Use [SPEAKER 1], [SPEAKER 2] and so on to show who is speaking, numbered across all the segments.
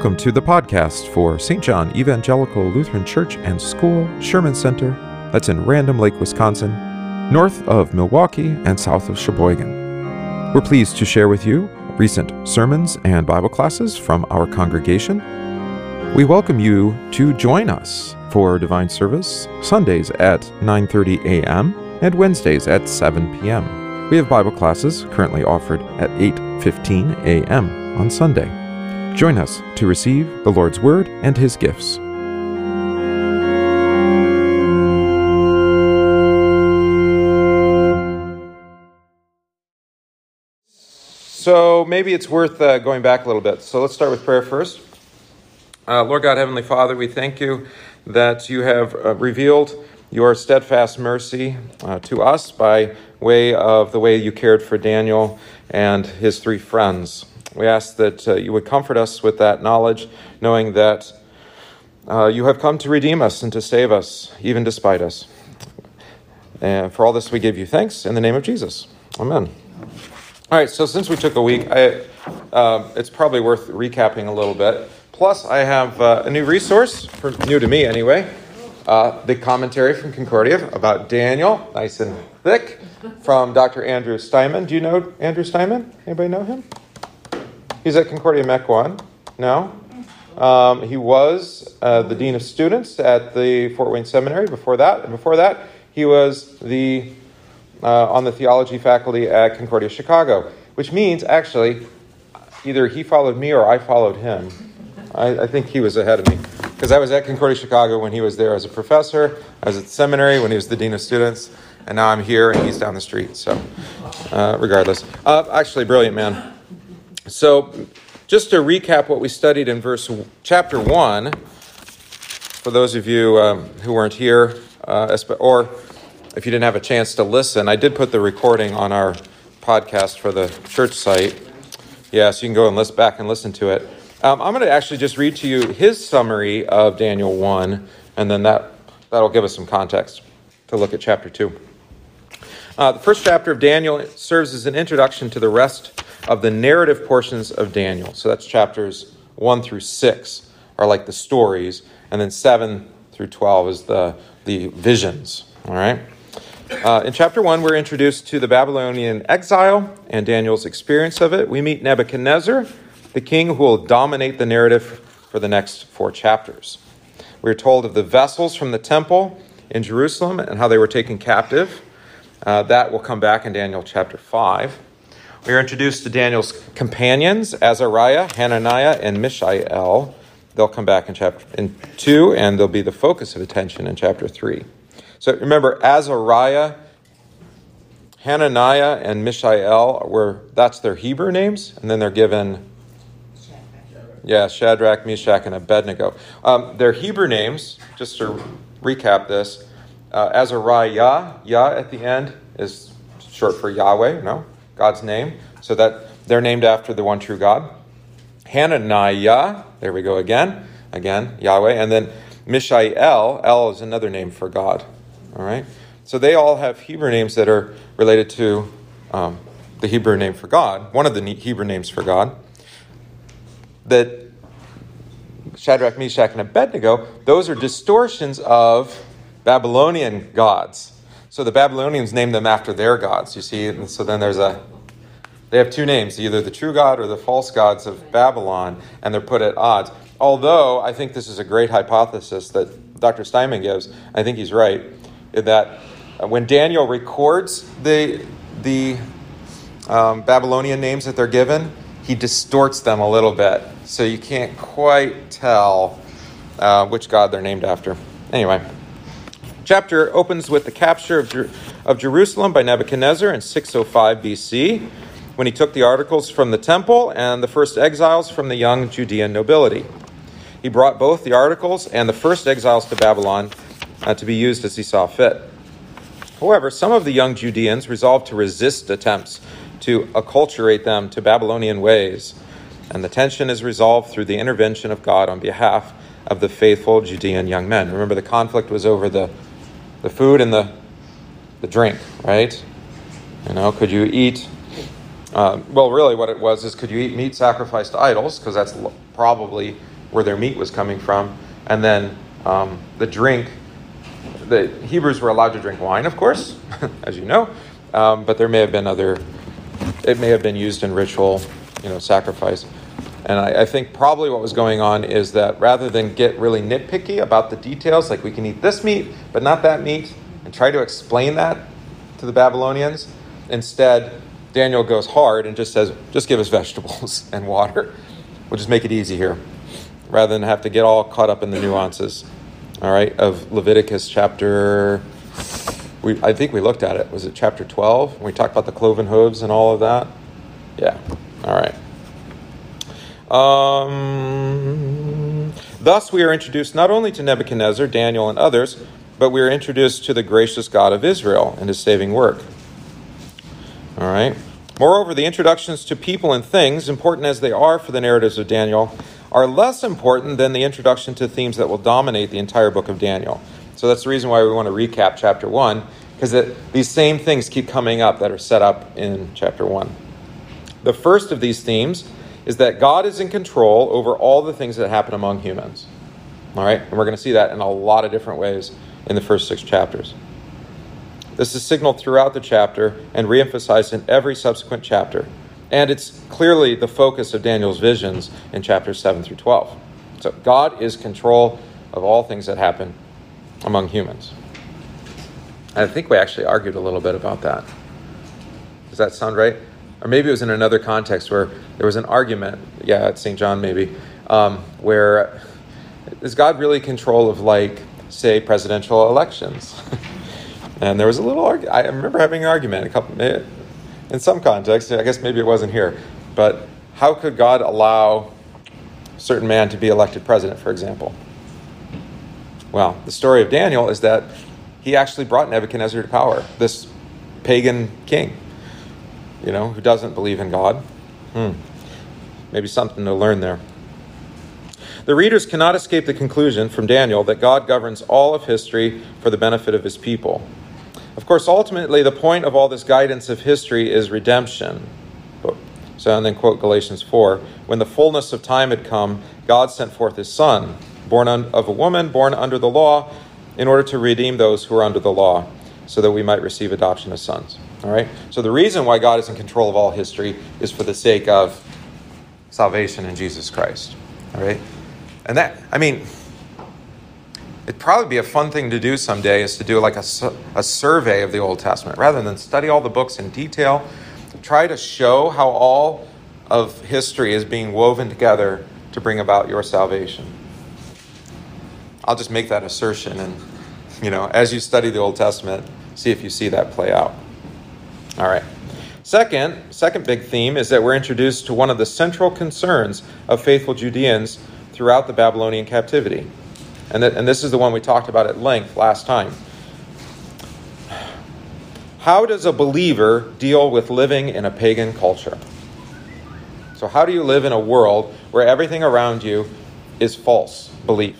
[SPEAKER 1] Welcome to the podcast for St. John Evangelical Lutheran Church and School, Sherman Center, that's in Random Lake, Wisconsin, north of Milwaukee and south of Sheboygan. We're pleased to share with you recent sermons and Bible classes from our congregation. We welcome you to join us for divine service Sundays at 9:30 a.m. and Wednesdays at 7 p.m. We have Bible classes currently offered at 8:15 a.m. on Sunday. Join us to receive the Lord's Word and His gifts. So maybe it's worth uh, going back a little bit. So let's start with prayer first. Uh, Lord God, Heavenly Father, we thank you that you have uh, revealed your steadfast mercy uh, to us by way of the way you cared for Daniel and his three friends. We ask that uh, you would comfort us with that knowledge, knowing that uh, you have come to redeem us and to save us, even despite us. And for all this, we give you thanks in the name of Jesus. Amen. All right, so since we took a week, I, uh, it's probably worth recapping a little bit. Plus, I have uh, a new resource, for, new to me anyway, uh, the commentary from Concordia about Daniel, nice and thick, from Dr. Andrew Steinmann. Do you know Andrew Steinmann? Anybody know him? He's at Concordia Mequon now. Um, he was uh, the dean of students at the Fort Wayne Seminary before that. And before that, he was the uh, on the theology faculty at Concordia Chicago, which means actually either he followed me or I followed him. I, I think he was ahead of me because I was at Concordia Chicago when he was there as a professor. I was at the seminary when he was the dean of students, and now I'm here and he's down the street. So, uh, regardless, uh, actually, brilliant man. So, just to recap what we studied in verse chapter one, for those of you um, who weren't here, uh, or if you didn't have a chance to listen, I did put the recording on our podcast for the church site. Yeah, so you can go and listen back and listen to it. Um, I'm going to actually just read to you his summary of Daniel 1, and then that, that'll give us some context to look at chapter 2. Uh, the first chapter of Daniel serves as an introduction to the rest of the narrative portions of Daniel. So that's chapters 1 through 6 are like the stories, and then 7 through 12 is the, the visions. All right? Uh, in chapter 1, we're introduced to the Babylonian exile and Daniel's experience of it. We meet Nebuchadnezzar, the king who will dominate the narrative for the next four chapters. We're told of the vessels from the temple in Jerusalem and how they were taken captive. Uh, that will come back in Daniel chapter 5. We are introduced to Daniel's companions, Azariah, Hananiah, and Mishael. They'll come back in chapter in 2, and they'll be the focus of attention in chapter 3. So remember, Azariah, Hananiah, and Mishael were that's their Hebrew names, and then they're given yeah, Shadrach, Meshach, and Abednego. Um, their Hebrew names, just to recap this, uh, Azariah, Yah at the end is short for Yahweh, no? God's name. So that they're named after the one true God. Hananiah, there we go again. Again, Yahweh. And then Mishael, El is another name for God. All right? So they all have Hebrew names that are related to um, the Hebrew name for God, one of the Hebrew names for God. That Shadrach, Meshach, and Abednego, those are distortions of Babylonian gods. So the Babylonians named them after their gods, you see. And so then there's a, they have two names, either the true God or the false gods of Babylon, and they're put at odds. Although I think this is a great hypothesis that Dr. Steinmann gives, I think he's right, that when Daniel records the, the um, Babylonian names that they're given, he distorts them a little bit. So you can't quite tell uh, which god they're named after. Anyway chapter opens with the capture of, Jer- of Jerusalem by Nebuchadnezzar in 605 BC, when he took the articles from the temple and the first exiles from the young Judean nobility. He brought both the articles and the first exiles to Babylon uh, to be used as he saw fit. However, some of the young Judeans resolved to resist attempts to acculturate them to Babylonian ways, and the tension is resolved through the intervention of God on behalf of the faithful Judean young men. Remember, the conflict was over the the food and the the drink, right? You know, could you eat? Uh, well, really, what it was is could you eat meat sacrificed to idols? Because that's probably where their meat was coming from, and then um, the drink. The Hebrews were allowed to drink wine, of course, as you know, um, but there may have been other. It may have been used in ritual, you know, sacrifice. And I, I, think probably what was going on is that rather than get really nitpicky about the details, like we can eat this meat, but not that meat, and try to explain that to the Babylonians, instead, Daniel goes hard and just says, just give us vegetables and water. We'll just make it easy here, rather than have to get all caught up in the nuances, all right, of Leviticus chapter. We, I think we looked at it. Was it chapter 12? We talked about the cloven hooves and all of that? Yeah. All right. Um, thus, we are introduced not only to Nebuchadnezzar, Daniel, and others, but we are introduced to the gracious God of Israel and his saving work. All right. Moreover, the introductions to people and things, important as they are for the narratives of Daniel, are less important than the introduction to themes that will dominate the entire book of Daniel. So that's the reason why we want to recap chapter 1, because these same things keep coming up that are set up in chapter 1. The first of these themes is that God is in control over all the things that happen among humans. All right? And we're going to see that in a lot of different ways in the first six chapters. This is signaled throughout the chapter and reemphasized in every subsequent chapter. And it's clearly the focus of Daniel's visions in chapters 7 through 12. So God is control of all things that happen among humans. I think we actually argued a little bit about that. Does that sound right? Or maybe it was in another context where there was an argument, yeah, at St. John maybe, um, where is God really control of, like, say, presidential elections? And there was a little, argu- I remember having an argument, a couple, in some context, I guess maybe it wasn't here, but how could God allow a certain man to be elected president, for example? Well, the story of Daniel is that he actually brought Nebuchadnezzar to power, this pagan king, you know, who doesn't believe in God. Hmm. Maybe something to learn there. The readers cannot escape the conclusion from Daniel that God governs all of history for the benefit of his people. Of course, ultimately, the point of all this guidance of history is redemption. So, and then quote Galatians 4 When the fullness of time had come, God sent forth his Son, born of a woman, born under the law, in order to redeem those who are under the law, so that we might receive adoption as sons. All right? So, the reason why God is in control of all history is for the sake of salvation in Jesus Christ. All right? And that, I mean, It'd probably be a fun thing to do someday is to do like a, a survey of the Old Testament rather than study all the books in detail. Try to show how all of history is being woven together to bring about your salvation. I'll just make that assertion and, you know, as you study the Old Testament, see if you see that play out. All right. Second, second big theme is that we're introduced to one of the central concerns of faithful Judeans throughout the Babylonian captivity. And, and this is the one we talked about at length last time. How does a believer deal with living in a pagan culture? So, how do you live in a world where everything around you is false belief?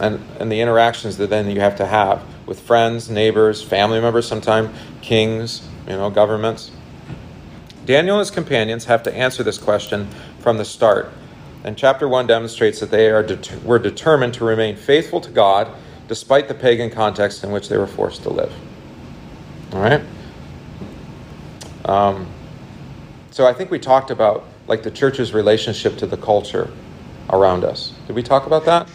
[SPEAKER 1] And, and the interactions that then you have to have with friends, neighbors, family members, sometimes kings, you know, governments. Daniel and his companions have to answer this question from the start and chapter 1 demonstrates that they are det- were determined to remain faithful to God despite the pagan context in which they were forced to live. All right? Um, so I think we talked about like the church's relationship to the culture around us. Did we talk about that?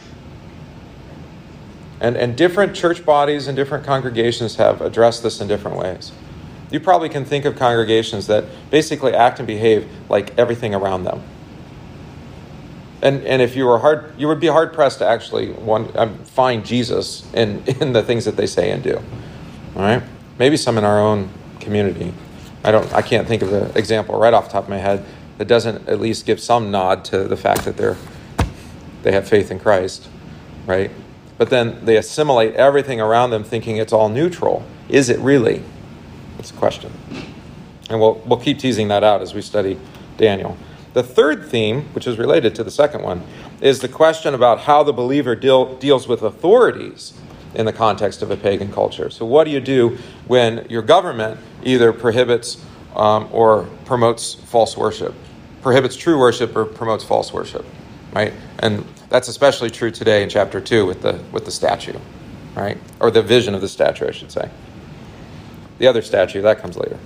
[SPEAKER 1] And, and different church bodies and different congregations have addressed this in different ways. You probably can think of congregations that basically act and behave like everything around them. And, and if you were hard, you would be hard pressed to actually one, um, find Jesus in, in the things that they say and do. All right? Maybe some in our own community. I don't. I can't think of an example right off the top of my head that doesn't at least give some nod to the fact that they're they have faith in Christ, right? But then they assimilate everything around them, thinking it's all neutral. Is it really? That's a question, and we'll we'll keep teasing that out as we study Daniel. The third theme, which is related to the second one, is the question about how the believer deal, deals with authorities in the context of a pagan culture. So, what do you do when your government either prohibits um, or promotes false worship, prohibits true worship or promotes false worship? right? And that's especially true today in chapter 2 with the, with the statue, right? Or the vision of the statue, I should say. The other statue, that comes later.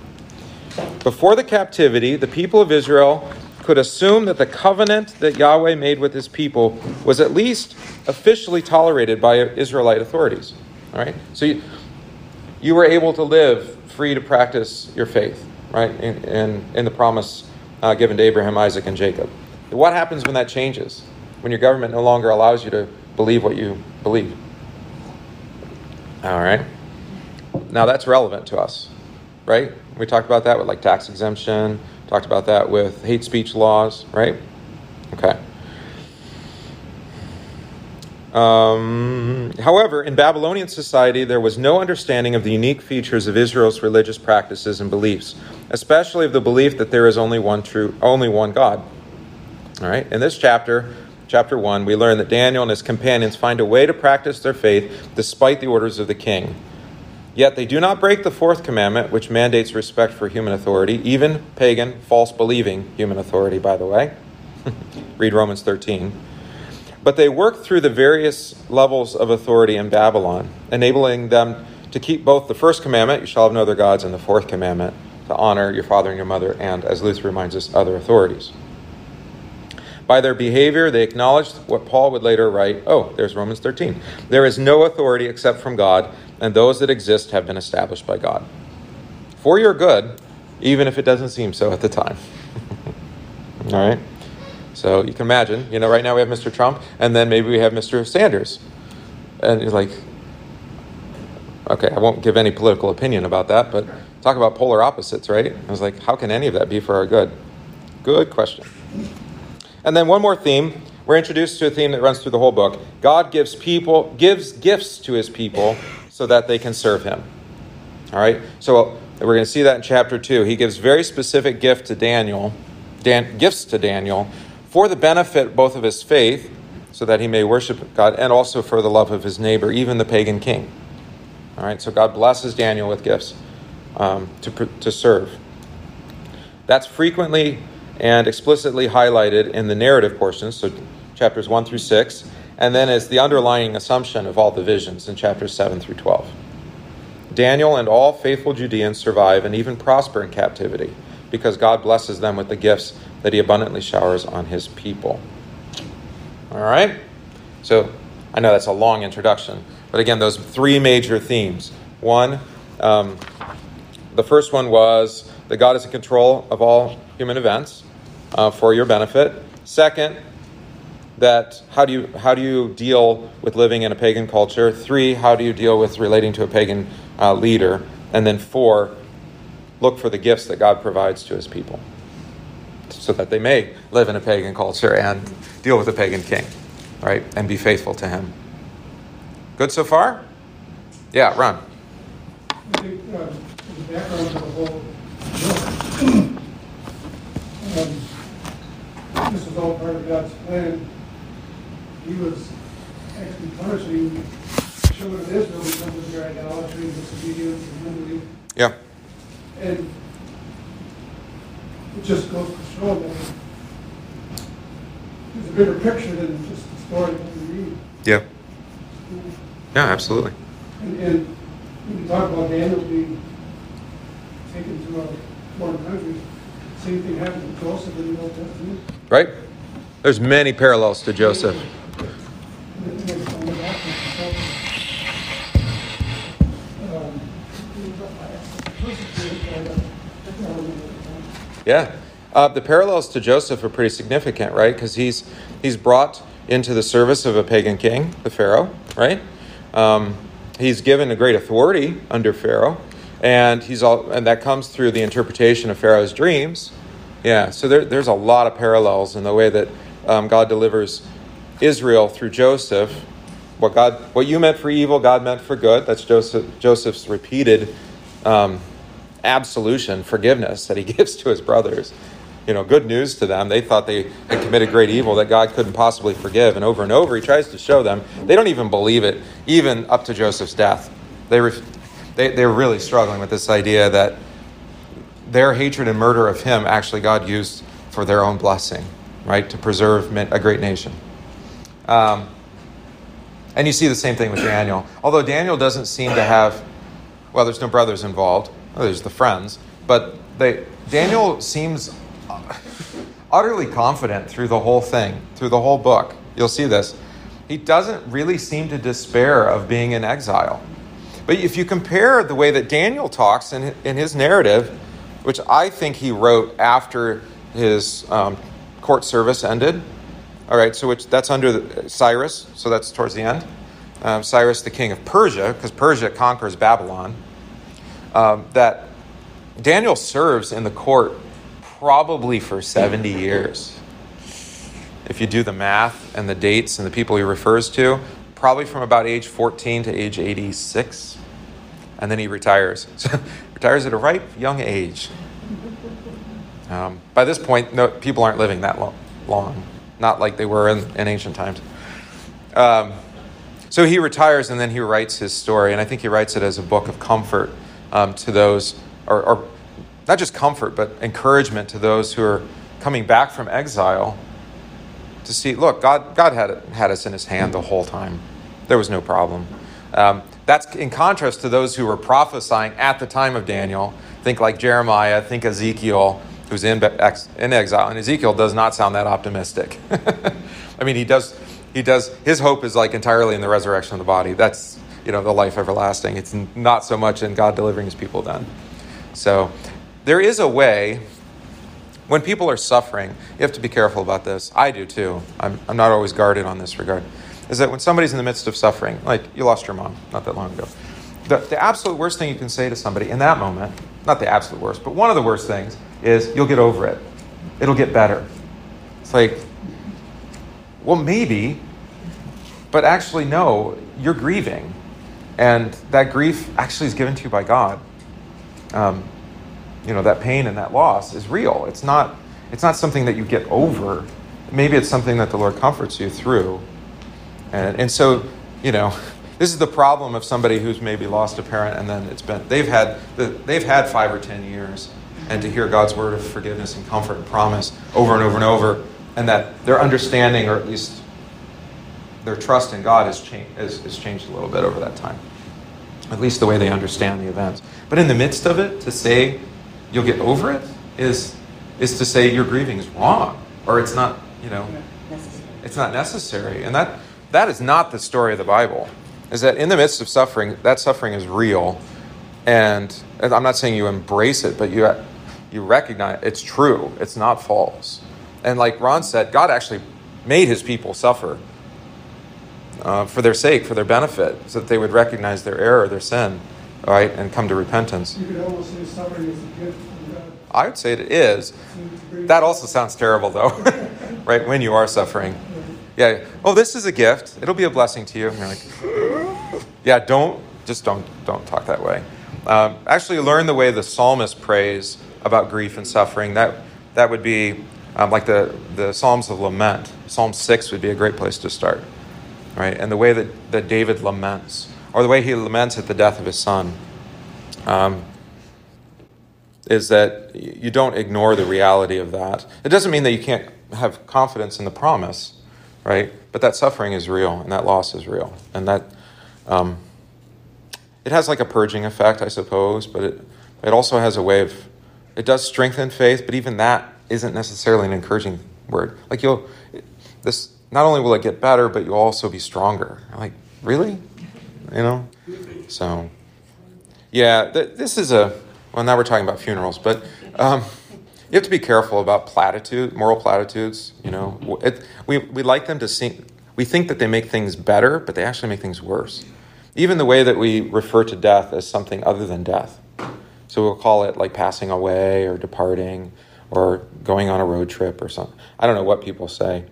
[SPEAKER 1] Before the captivity, the people of Israel could assume that the covenant that Yahweh made with his people was at least officially tolerated by Israelite authorities. All right? So you, you were able to live free to practice your faith, right? In, in, in the promise uh, given to Abraham, Isaac, and Jacob. What happens when that changes? When your government no longer allows you to believe what you believe? All right? Now that's relevant to us, right? We talked about that with like tax exemption, talked about that with hate speech laws, right? Okay. Um, however, in Babylonian society, there was no understanding of the unique features of Israel's religious practices and beliefs, especially of the belief that there is only one true, only one God. All right. In this chapter, chapter one, we learn that Daniel and his companions find a way to practice their faith despite the orders of the king. Yet they do not break the fourth commandment, which mandates respect for human authority, even pagan, false believing human authority, by the way. Read Romans 13. But they work through the various levels of authority in Babylon, enabling them to keep both the first commandment, you shall have no other gods, and the fourth commandment, to honor your father and your mother, and, as Luther reminds us, other authorities. By their behavior, they acknowledged what Paul would later write. Oh, there's Romans 13. There is no authority except from God, and those that exist have been established by God. For your good, even if it doesn't seem so at the time. All right? So you can imagine, you know, right now we have Mr. Trump, and then maybe we have Mr. Sanders. And you're like, okay, I won't give any political opinion about that, but talk about polar opposites, right? I was like, how can any of that be for our good? Good question. And then one more theme. We're introduced to a theme that runs through the whole book. God gives people gives gifts to his people so that they can serve him. All right? So we're going to see that in chapter 2. He gives very specific gift to Daniel, Dan, gifts to Daniel for the benefit both of his faith so that he may worship God and also for the love of his neighbor, even the pagan king. All right? So God blesses Daniel with gifts um, to, to serve. That's frequently and explicitly highlighted in the narrative portions, so chapters 1 through 6, and then as the underlying assumption of all the visions in chapters 7 through 12. Daniel and all faithful Judeans survive and even prosper in captivity because God blesses them with the gifts that he abundantly showers on his people. All right? So I know that's a long introduction, but again, those three major themes. One, um, the first one was that God is in control of all human events uh, for your benefit. Second, that how do you how do you deal with living in a pagan culture? Three, how do you deal with relating to a pagan uh, leader? And then four, look for the gifts that God provides to His people, so that they may live in a pagan culture and deal with a pagan king, right? And be faithful to Him. Good so far? Yeah, Ron.
[SPEAKER 2] I think uh, the background of the whole um, this is all part of God's plan. He was actually punishing the children of Israel because of their idolatry, disobedience, and unbelief.
[SPEAKER 1] Yeah.
[SPEAKER 2] And it just goes to show that there's a bigger picture than just the story that we read.
[SPEAKER 1] Yeah. Yeah, absolutely.
[SPEAKER 2] And, and when you talk about Daniel being taken to a foreign country, same thing happened with Joseph in the Old Testament.
[SPEAKER 1] Right? There's many parallels to Joseph. Yeah. Uh, the parallels to Joseph are pretty significant, right? Because he's he's brought into the service of a pagan king, the Pharaoh, right? Um, he's given a great authority under Pharaoh, and he's all, and that comes through the interpretation of Pharaoh's dreams. Yeah. So there, there's a lot of parallels in the way that um, God delivers Israel through Joseph. What God, what you meant for evil, God meant for good. That's Joseph, Joseph's repeated um, absolution, forgiveness that he gives to his brothers. You know, good news to them. They thought they had committed great evil that God couldn't possibly forgive. And over and over, he tries to show them. They don't even believe it, even up to Joseph's death. They, ref- they, they're really struggling with this idea that their hatred and murder of him actually God used for their own blessing. Right, to preserve a great nation. Um, and you see the same thing with Daniel. Although Daniel doesn't seem to have, well, there's no brothers involved, well, there's the friends, but they, Daniel seems utterly confident through the whole thing, through the whole book. You'll see this. He doesn't really seem to despair of being in exile. But if you compare the way that Daniel talks in, in his narrative, which I think he wrote after his um, court service ended, all right, so which that's under the, Cyrus, so that's towards the end. Um, Cyrus, the king of Persia, because Persia conquers Babylon. Um, that Daniel serves in the court probably for 70 years. If you do the math and the dates and the people he refers to, probably from about age 14 to age 86. And then he retires. So, retires at a ripe young age. Um, by this point, no, people aren't living that long, not like they were in, in ancient times. Um, so he retires and then he writes his story, and I think he writes it as a book of comfort um, to those, or, or not just comfort, but encouragement to those who are coming back from exile to see, look, God, God had, had us in his hand the whole time. There was no problem. Um, that's in contrast to those who were prophesying at the time of Daniel. Think like Jeremiah, think Ezekiel, who's in, in exile. And Ezekiel does not sound that optimistic. I mean, he does, he does, his hope is like entirely in the resurrection of the body. That's, you know, the life everlasting. It's not so much in God delivering his people then. So there is a way when people are suffering, you have to be careful about this. I do too. I'm, I'm not always guarded on this regard. Is that when somebody's in the midst of suffering, like you lost your mom not that long ago, the, the absolute worst thing you can say to somebody in that moment, not the absolute worst, but one of the worst things is you'll get over it. It'll get better. It's like, well, maybe, but actually, no, you're grieving. And that grief actually is given to you by God. Um, you know that pain and that loss is real it's not it's not something that you get over maybe it's something that the lord comforts you through and, and so you know this is the problem of somebody who's maybe lost a parent and then it's been they've had the, they've had five or ten years and to hear god's word of forgiveness and comfort and promise over and over and over and that their understanding or at least their trust in god has changed has, has changed a little bit over that time. At least the way they understand the events. But in the midst of it to say you'll get over it is is to say your grieving is wrong or it's not you know it's not necessary. And that that is not the story of the bible. Is that in the midst of suffering that suffering is real. And i'm not saying you embrace it but you you recognize it's true it's not false and like ron said god actually made his people suffer uh, for their sake for their benefit so that they would recognize their error their sin right, and come to repentance.
[SPEAKER 2] You could almost say suffering is a gift from God.
[SPEAKER 1] I would say it is. That also sounds terrible, though, right? When you are suffering. Yeah. Oh, this is a gift. It'll be a blessing to you. And you're like, yeah, don't, just don't, don't talk that way. Um, actually, learn the way the psalmist prays about grief and suffering. That, that would be um, like the, the Psalms of Lament. Psalm 6 would be a great place to start, right? And the way that, that David laments or the way he laments at the death of his son, um, is that you don't ignore the reality of that. It doesn't mean that you can't have confidence in the promise, right? But that suffering is real and that loss is real. And that um, it has like a purging effect, I suppose, but it, it also has a way of, it does strengthen faith, but even that isn't necessarily an encouraging word. Like you'll, this, not only will it get better, but you'll also be stronger. Like, really? you know? So, yeah, th- this is a, well, now we're talking about funerals, but um, you have to be careful about platitude, moral platitudes, you know? It, we, we like them to see, we think that they make things better, but they actually make things worse. Even the way that we refer to death as something other than death. So we'll call it like passing away or departing or going on a road trip or something. I don't know what people say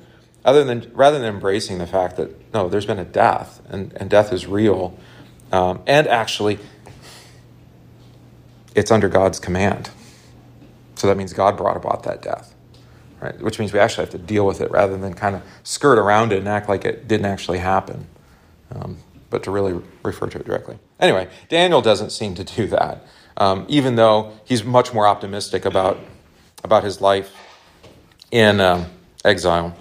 [SPEAKER 1] other than rather than embracing the fact that no, there's been a death and, and death is real, um, and actually, it's under God's command. So that means God brought about that death, right? Which means we actually have to deal with it rather than kind of skirt around it and act like it didn't actually happen, um, but to really refer to it directly. Anyway, Daniel doesn't seem to do that, um, even though he's much more optimistic about about his life in. Um, exile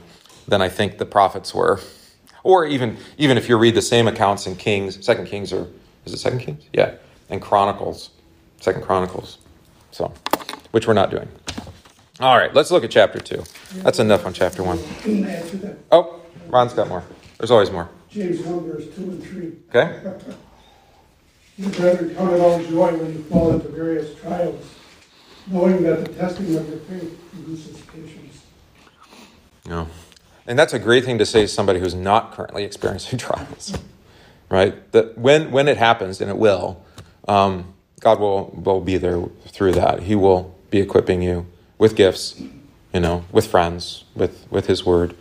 [SPEAKER 1] than I think the prophets were. Or even even if you read the same accounts in Kings, Second Kings, or is it Second Kings? Yeah, and Chronicles, Second Chronicles. So, which we're not doing. All right, let's look at chapter two. That's enough on chapter one.
[SPEAKER 2] Add to that,
[SPEAKER 1] Oh, Ron's got more. There's always more.
[SPEAKER 2] James one verse two and three.
[SPEAKER 1] Okay.
[SPEAKER 2] You brethren, count it all joy when you fall into various trials, knowing that the testing of your faith produces patience.
[SPEAKER 1] No. And that's a great thing to say to somebody who's not currently experiencing trials, right? That when, when it happens, and it will, um, God will, will be there through that. He will be equipping you with gifts, you know, with friends, with, with His Word,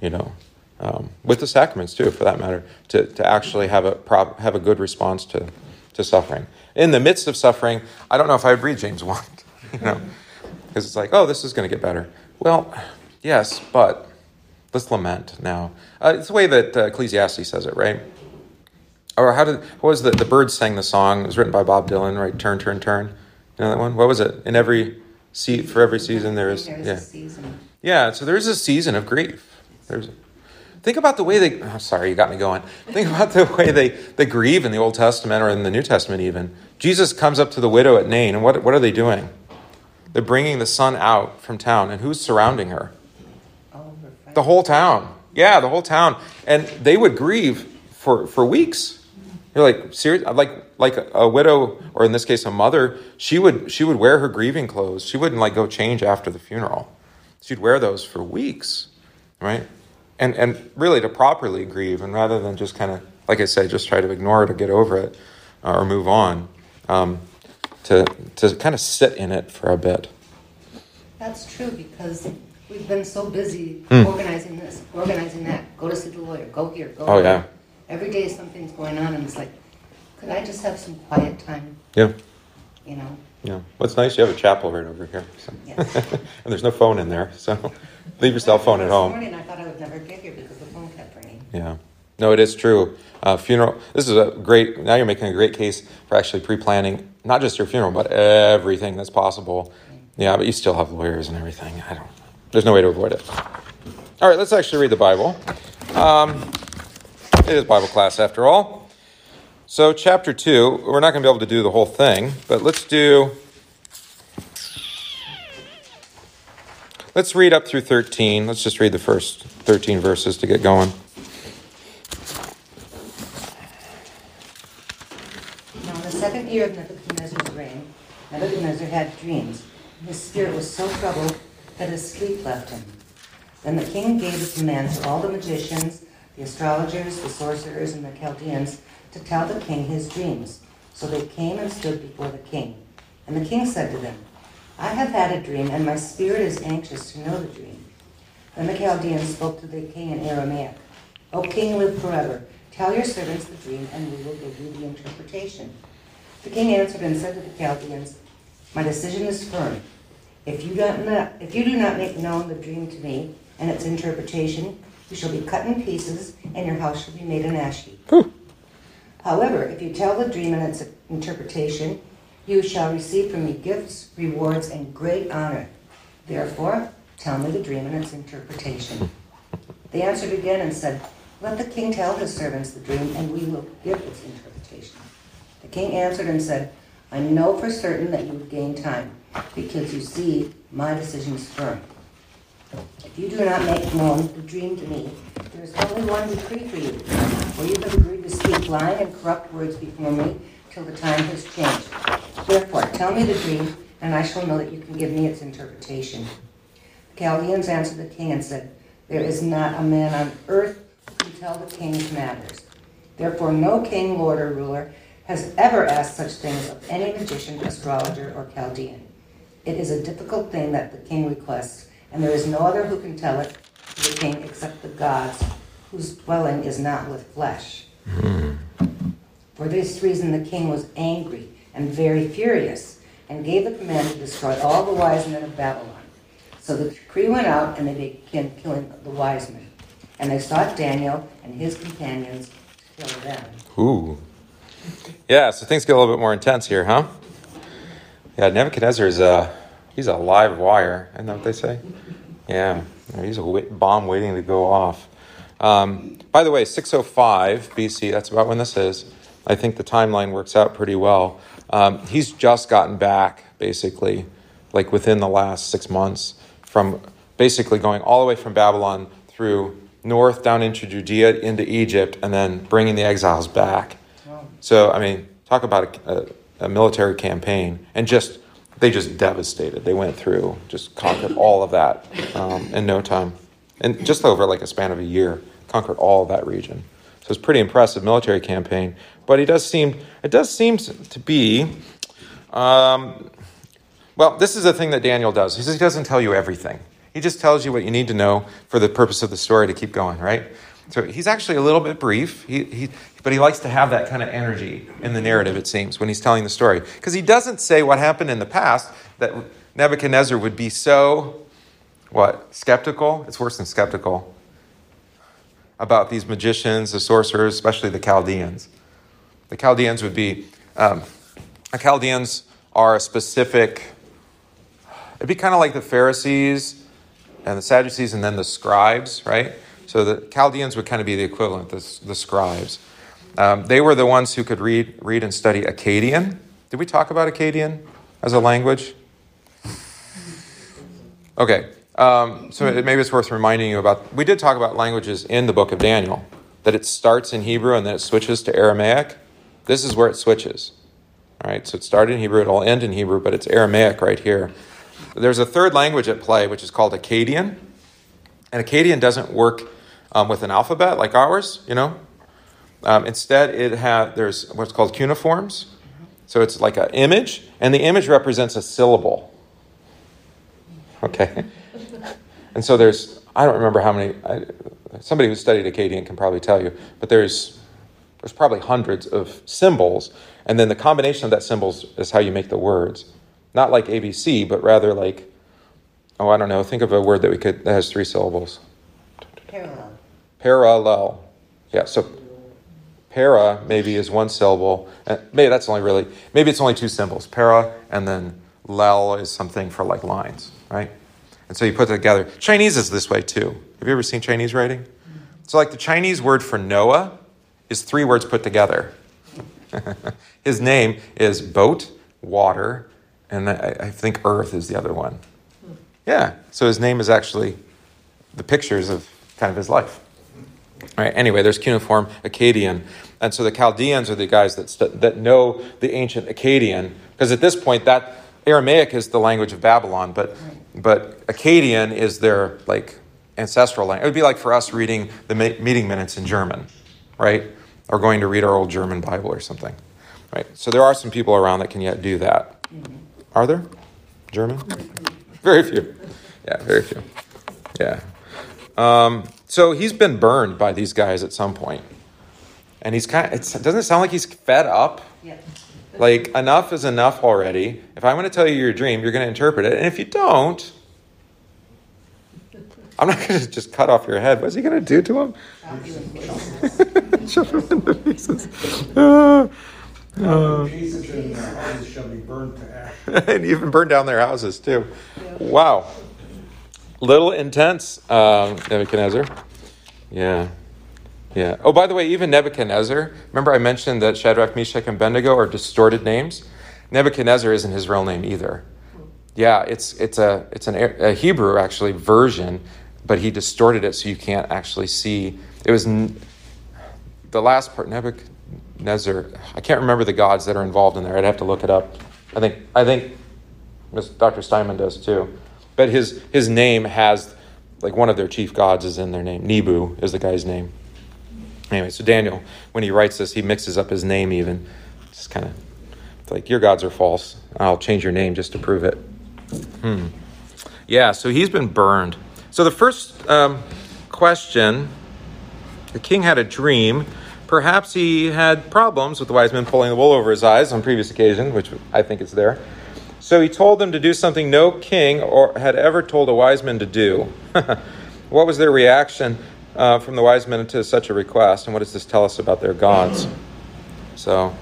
[SPEAKER 1] you know, um, with the sacraments too, for that matter, to, to actually have a, prop, have a good response to, to suffering. In the midst of suffering, I don't know if I'd read James 1, you know, because it's like, oh, this is going to get better. Well, yes, but let's lament now. Uh, it's the way that uh, Ecclesiastes says it, right? Or how did what was the the Byrds sang the song? It was written by Bob Dylan, right? Turn, turn, turn. You know that one? What was it? In every seat for every season there is yeah
[SPEAKER 3] season.
[SPEAKER 1] yeah. So there's a season of grief. There's think about the way they. Oh, sorry, you got me going. Think about the way they they grieve in the Old Testament or in the New Testament even. Jesus comes up to the widow at Nain, and what what are they doing? They're bringing the son out from town, and who's surrounding her? The whole town. Yeah, the whole town. And they would grieve for, for weeks. You're like, serious? Like, like a widow, or in this case, a mother, she would, she would wear her grieving clothes. She wouldn't like go change after the funeral. She'd wear those for weeks, right? And, and really to properly grieve, and rather than just kind of, like I said, just try to ignore it or get over it uh, or move on, um, to, to kind of sit in it for a bit.
[SPEAKER 3] That's true because we've been so busy
[SPEAKER 1] Hmm.
[SPEAKER 3] organizing this, organizing that. Go to see the lawyer. Go here. Go
[SPEAKER 1] Oh,
[SPEAKER 3] there.
[SPEAKER 1] yeah.
[SPEAKER 3] Every day something's going on, and it's like, could I just have some quiet time?
[SPEAKER 1] Yeah.
[SPEAKER 3] You know?
[SPEAKER 1] Yeah. What's nice, you have a chapel right over here. So.
[SPEAKER 3] Yes.
[SPEAKER 1] and there's no phone in there, so leave your cell phone at
[SPEAKER 3] This
[SPEAKER 1] home.
[SPEAKER 3] morning I thought I would never get here because the phone kept ringing.
[SPEAKER 1] Yeah. No, it is true. Uh, funeral. This is a great. Now you're making a great case for actually pre-planning not just your funeral, but everything that's possible. Yeah, but you still have lawyers and everything. I don't. There's no way to avoid it. All right, let's actually read the Bible. Um, it is Bible class after all. So, chapter two. We're not going to be able to do the whole thing, but let's do. Let's read up through 13. Let's just read the first 13 verses to get going.
[SPEAKER 3] Now, in the second year of Nebuchadnezzar's reign, Nebuchadnezzar had dreams. His spirit was so troubled that his sleep left him. Then the king gave a command to all the magicians, the astrologers, the sorcerers, and the Chaldeans to tell the king his dreams. So they came and stood before the king. And the king said to them, I have had a dream, and my spirit is anxious to know the dream. Then the Chaldeans spoke to the king in Aramaic. O king, live forever. Tell your servants the dream, and we will give you the interpretation. The king answered and said to the Chaldeans, My decision is firm. If you, do not, if you do not make known the dream to me and its interpretation, you shall be cut in pieces, and your house shall be made an ash heap. Hmm. However, if you tell the dream and its interpretation, you shall receive from me gifts, rewards, and great honor. Therefore, tell me the dream and its interpretation. They answered again and said, Let the king tell his servants the dream, and we will give its interpretation. The king answered and said, I know for certain that you would gain time, because you see my decision is firm. If you do not make known the dream to me, there is only one decree for you, for you have agreed to speak lying and corrupt words before me till the time has changed. Therefore, tell me the dream, and I shall know that you can give me its interpretation. The Chaldeans answered the king and said, There is not a man on earth who can tell the king's matters. Therefore, no king, lord, or ruler has ever asked such things of any magician, astrologer, or Chaldean. It is a difficult thing that the king requests, and there is no other who can tell it to the king except the gods, whose dwelling is not with flesh. Hmm. For this reason, the king was angry and very furious, and gave the command to destroy all the wise men of Babylon. So the decree went out, and they began killing the wise men. And they sought Daniel and his companions to kill them.
[SPEAKER 1] Ooh. Yeah, so things get a little bit more intense here, huh? Yeah, Nebuchadnezzar is a he's a live wire. Isn't that what they say? Yeah. He's a bomb waiting to go off. Um, by the way, 605 BC, that's about when this is. I think the timeline works out pretty well. Um, he's just gotten back, basically, like within the last six months, from basically going all the way from Babylon through north down into Judea into Egypt and then bringing the exiles back. So, I mean, talk about a, a, a military campaign and just they just devastated. They went through, just conquered all of that um, in no time, and just over like a span of a year, conquered all of that region. So it's pretty impressive military campaign. But he does seem, it does seem to be, um, well, this is the thing that Daniel does. He he doesn't tell you everything. He just tells you what you need to know for the purpose of the story to keep going, right? So he's actually a little bit brief, he, he, but he likes to have that kind of energy in the narrative, it seems, when he's telling the story. Because he doesn't say what happened in the past that Nebuchadnezzar would be so, what, skeptical? It's worse than skeptical about these magicians, the sorcerers, especially the Chaldeans. The Chaldeans would be, um, the Chaldeans are a specific, it'd be kind of like the Pharisees and the Sadducees and then the scribes, right? So the Chaldeans would kind of be the equivalent, the, the scribes. Um, they were the ones who could read, read and study Akkadian. Did we talk about Akkadian as a language? Okay, um, so it, maybe it's worth reminding you about. We did talk about languages in the book of Daniel, that it starts in Hebrew and then it switches to Aramaic. This is where it switches. All right, so it started in Hebrew, it'll end in Hebrew, but it's Aramaic right here. There's a third language at play, which is called Akkadian. And Akkadian doesn't work um, with an alphabet like ours, you know. Um, instead, it has there's what's called cuneiforms. So it's like an image, and the image represents a syllable. Okay, and so there's I don't remember how many. I, somebody who studied Akkadian can probably tell you, but there's there's probably hundreds of symbols, and then the combination of that symbols is how you make the words. Not like ABC, but rather like oh I don't know. Think of a word that we could that has three syllables.
[SPEAKER 3] Parallel.
[SPEAKER 1] Parallel. Yeah, so para maybe is one syllable. Uh, and maybe that's only really, maybe it's only two symbols. Para and then lel is something for like lines, right? And so you put it together. Chinese is this way too. Have you ever seen Chinese writing? So, like the Chinese word for Noah is three words put together. His name is boat, water, and I think earth is the other one. Yeah, so his name is actually the pictures of kind of his life. Right. Anyway, there's cuneiform Akkadian, and so the Chaldeans are the guys that st- that know the ancient Akkadian, because at this point that Aramaic is the language of Babylon, but but Akkadian is their like ancestral language. It would be like for us reading the meeting minutes in German, right? Or going to read our old German Bible or something, right? So there are some people around that can yet do that. Mm-hmm. Are there? German? Very few. Yeah, very few. Yeah. Um, so he's been burned by these guys at some point, and he's kind. Of, it doesn't sound like he's fed up.
[SPEAKER 3] Yeah.
[SPEAKER 1] Like enough is enough already. If I'm going to tell you your dream, you're going to interpret it, and if you don't, I'm not going to just cut off your head. What's he going to do to him? Him into pieces. Uh,
[SPEAKER 2] uh, and their houses shall be burned to ash.
[SPEAKER 1] and even burn down their houses too. Wow little intense, um, Nebuchadnezzar. Yeah. Yeah. Oh, by the way, even Nebuchadnezzar, remember I mentioned that Shadrach, Meshach, and Abednego are distorted names? Nebuchadnezzar isn't his real name either. Yeah, it's, it's, a, it's an, a Hebrew, actually, version, but he distorted it so you can't actually see. It was n- the last part, Nebuchadnezzar. I can't remember the gods that are involved in there. I'd have to look it up. I think, I think Dr. Steinmann does too. But his, his name has, like, one of their chief gods is in their name. Nebu is the guy's name. Anyway, so Daniel, when he writes this, he mixes up his name even. It's kind of like, your gods are false. I'll change your name just to prove it. Hmm. Yeah, so he's been burned. So the first um, question the king had a dream. Perhaps he had problems with the wise men pulling the wool over his eyes on previous occasions, which I think is there. So he told them to do something no king or had ever told a wise man to do. what was their reaction uh, from the wise men to such a request, and what does this tell us about their gods? So,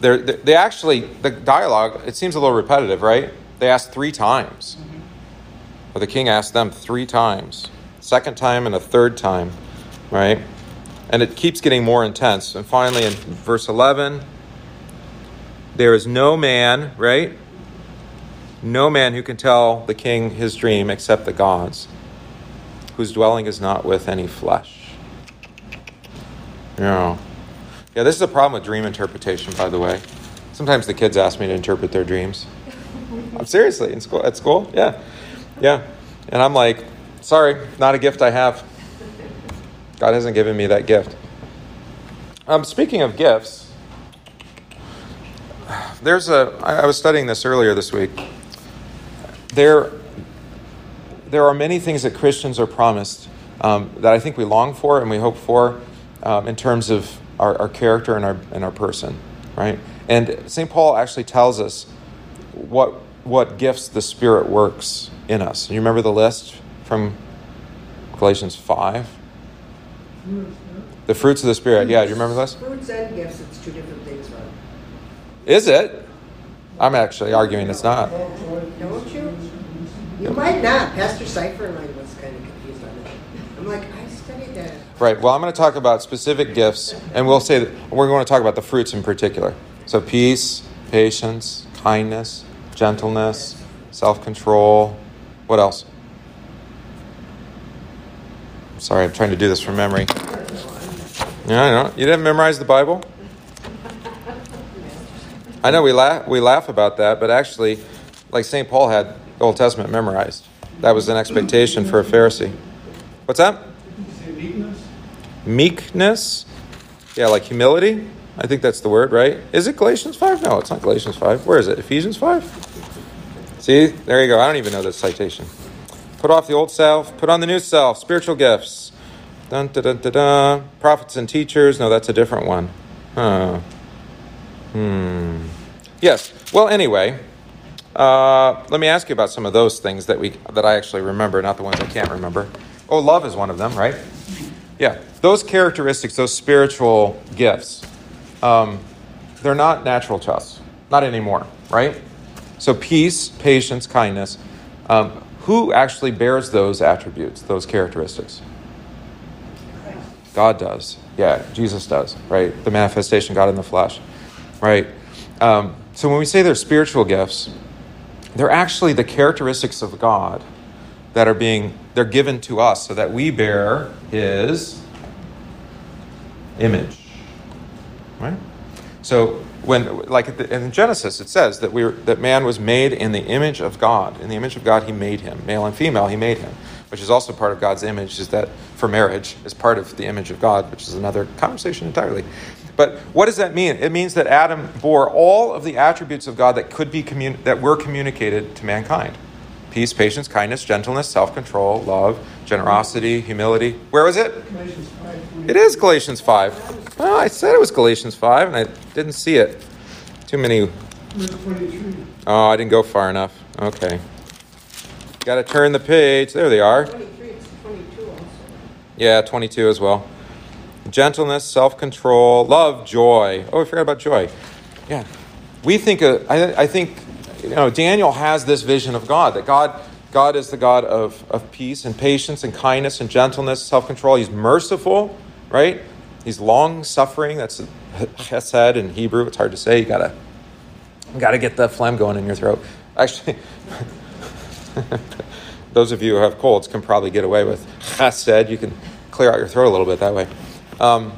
[SPEAKER 1] they they actually the dialogue it seems a little repetitive, right? They asked three times, or the king asked them three times. second time, and a third time, right? And it keeps getting more intense. And finally, in verse 11, there is no man, right? No man who can tell the king his dream except the gods, whose dwelling is not with any flesh. Yeah. Yeah, this is a problem with dream interpretation, by the way. Sometimes the kids ask me to interpret their dreams. I'm seriously in school at school, yeah, yeah, and I'm like, sorry, not a gift I have. God hasn't given me that gift. Um, speaking of gifts, there's a. I, I was studying this earlier this week. There, there are many things that Christians are promised um, that I think we long for and we hope for um, in terms of our, our character and our and our person, right? And St. Paul actually tells us what what gifts the Spirit works in us. You remember the list from Galatians five? The fruits of the Spirit. Yeah, do you remember this?
[SPEAKER 4] Fruits and gifts, it's two different things, Ron.
[SPEAKER 1] Is it? I'm actually arguing it's not.
[SPEAKER 4] Don't you? You might not. Pastor Cipher and I was kind of confused on that. I'm like, I studied that.
[SPEAKER 1] Right. Well, I'm going to talk about specific gifts, and we'll say that we're going to talk about the fruits in particular. So, peace, patience, kindness, gentleness, self control. What else? Sorry, I'm trying to do this from memory. Yeah, I know. You didn't memorize the Bible? I know we laugh, we laugh about that, but actually, like St. Paul had the Old Testament memorized. That was an expectation for a Pharisee. What's that?
[SPEAKER 2] Meekness,
[SPEAKER 1] Meekness? Yeah, like humility? I think that's the word, right? Is it Galatians 5? No, it's not Galatians 5. Where is it? Ephesians 5? See, there you go. I don't even know this citation. Put off the old self, put on the new self, spiritual gifts. Dun, dun, dun, dun, dun. Prophets and teachers. No, that's a different one. Huh. Hmm. Yes. Well, anyway, uh, let me ask you about some of those things that we that I actually remember, not the ones I can't remember. Oh, love is one of them, right? Yeah, those characteristics, those spiritual gifts, um, they're not natural to us, not anymore, right? So, peace, patience, kindness. Um, who actually bears those attributes, those characteristics? God does. Yeah, Jesus does, right? The manifestation, God in the flesh, right? Um, so, when we say they're spiritual gifts, they're actually the characteristics of God that are being they're given to us so that we bear his image right so when like in genesis it says that we were, that man was made in the image of god in the image of god he made him male and female he made him which is also part of god's image is that for marriage is part of the image of god which is another conversation entirely but what does that mean it means that adam bore all of the attributes of god that could be commun- that were communicated to mankind peace, patience, kindness, gentleness, self control, love, generosity, humility. Where was it?
[SPEAKER 2] Galatians five twenty.
[SPEAKER 1] It is Galatians 5. Oh, I said it was Galatians 5 and I didn't see it. Too many. Oh, I didn't go far enough. Okay. Got to turn the page. There they are.
[SPEAKER 4] 23, 22 also.
[SPEAKER 1] Yeah, 22 as well. Gentleness, self control, love, joy. Oh, I forgot about joy. Yeah. We think, uh, I, I think, you know, Daniel has this vision of God that God, God is the God of, of peace and patience and kindness and gentleness, self control. He's merciful, right? He's long suffering. That's chesed in Hebrew. It's hard to say. You gotta, gotta get the phlegm going in your throat. Actually, those of you who have colds can probably get away with chesed. You can clear out your throat a little bit that way. Um,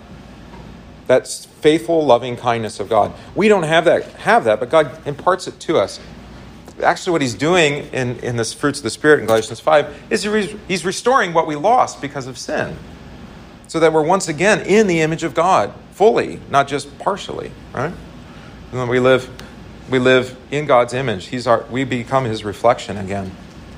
[SPEAKER 1] that's faithful, loving kindness of God. We don't have that, have that, but God imparts it to us. Actually, what He's doing in, in this fruits of the Spirit in Galatians 5 is He's restoring what we lost because of sin. So that we're once again in the image of God, fully, not just partially, right? And we live, we live in God's image. He's our, we become His reflection again,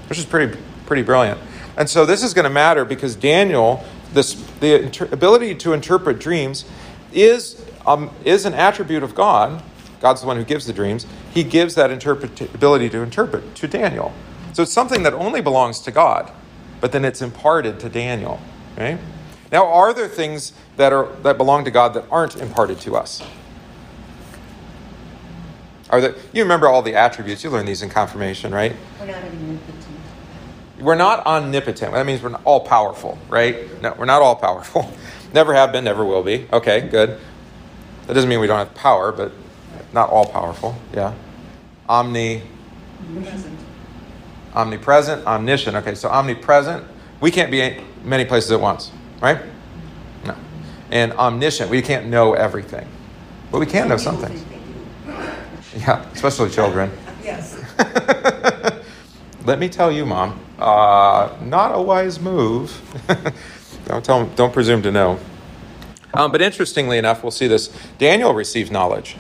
[SPEAKER 1] which is pretty, pretty brilliant. And so this is going to matter because Daniel, this, the inter- ability to interpret dreams, is, um, is an attribute of God. God's the one who gives the dreams. He gives that interpret- ability to interpret to Daniel. So it's something that only belongs to God, but then it's imparted to Daniel. Right? Now, are there things that are that belong to God that aren't imparted to us? Are there? You remember all the attributes? You learned these in confirmation, right?
[SPEAKER 3] We're not 15.
[SPEAKER 1] We're not omnipotent. That means we're not all powerful, right? No, we're not all powerful. Never have been, never will be. Okay, good. That doesn't mean we don't have power, but not all powerful. Yeah. Omni. Omnipresent, omniscient. Okay, so omnipresent, we can't be many places at once, right? No. And omniscient, we can't know everything. But we can know
[SPEAKER 3] Some
[SPEAKER 1] things.
[SPEAKER 3] think they do.
[SPEAKER 1] Yeah, especially children.
[SPEAKER 3] Yes.
[SPEAKER 1] Let me tell you, Mom, uh, not a wise move. don't tell, don't presume to know. Um, but interestingly enough, we'll see this. Daniel receives knowledge,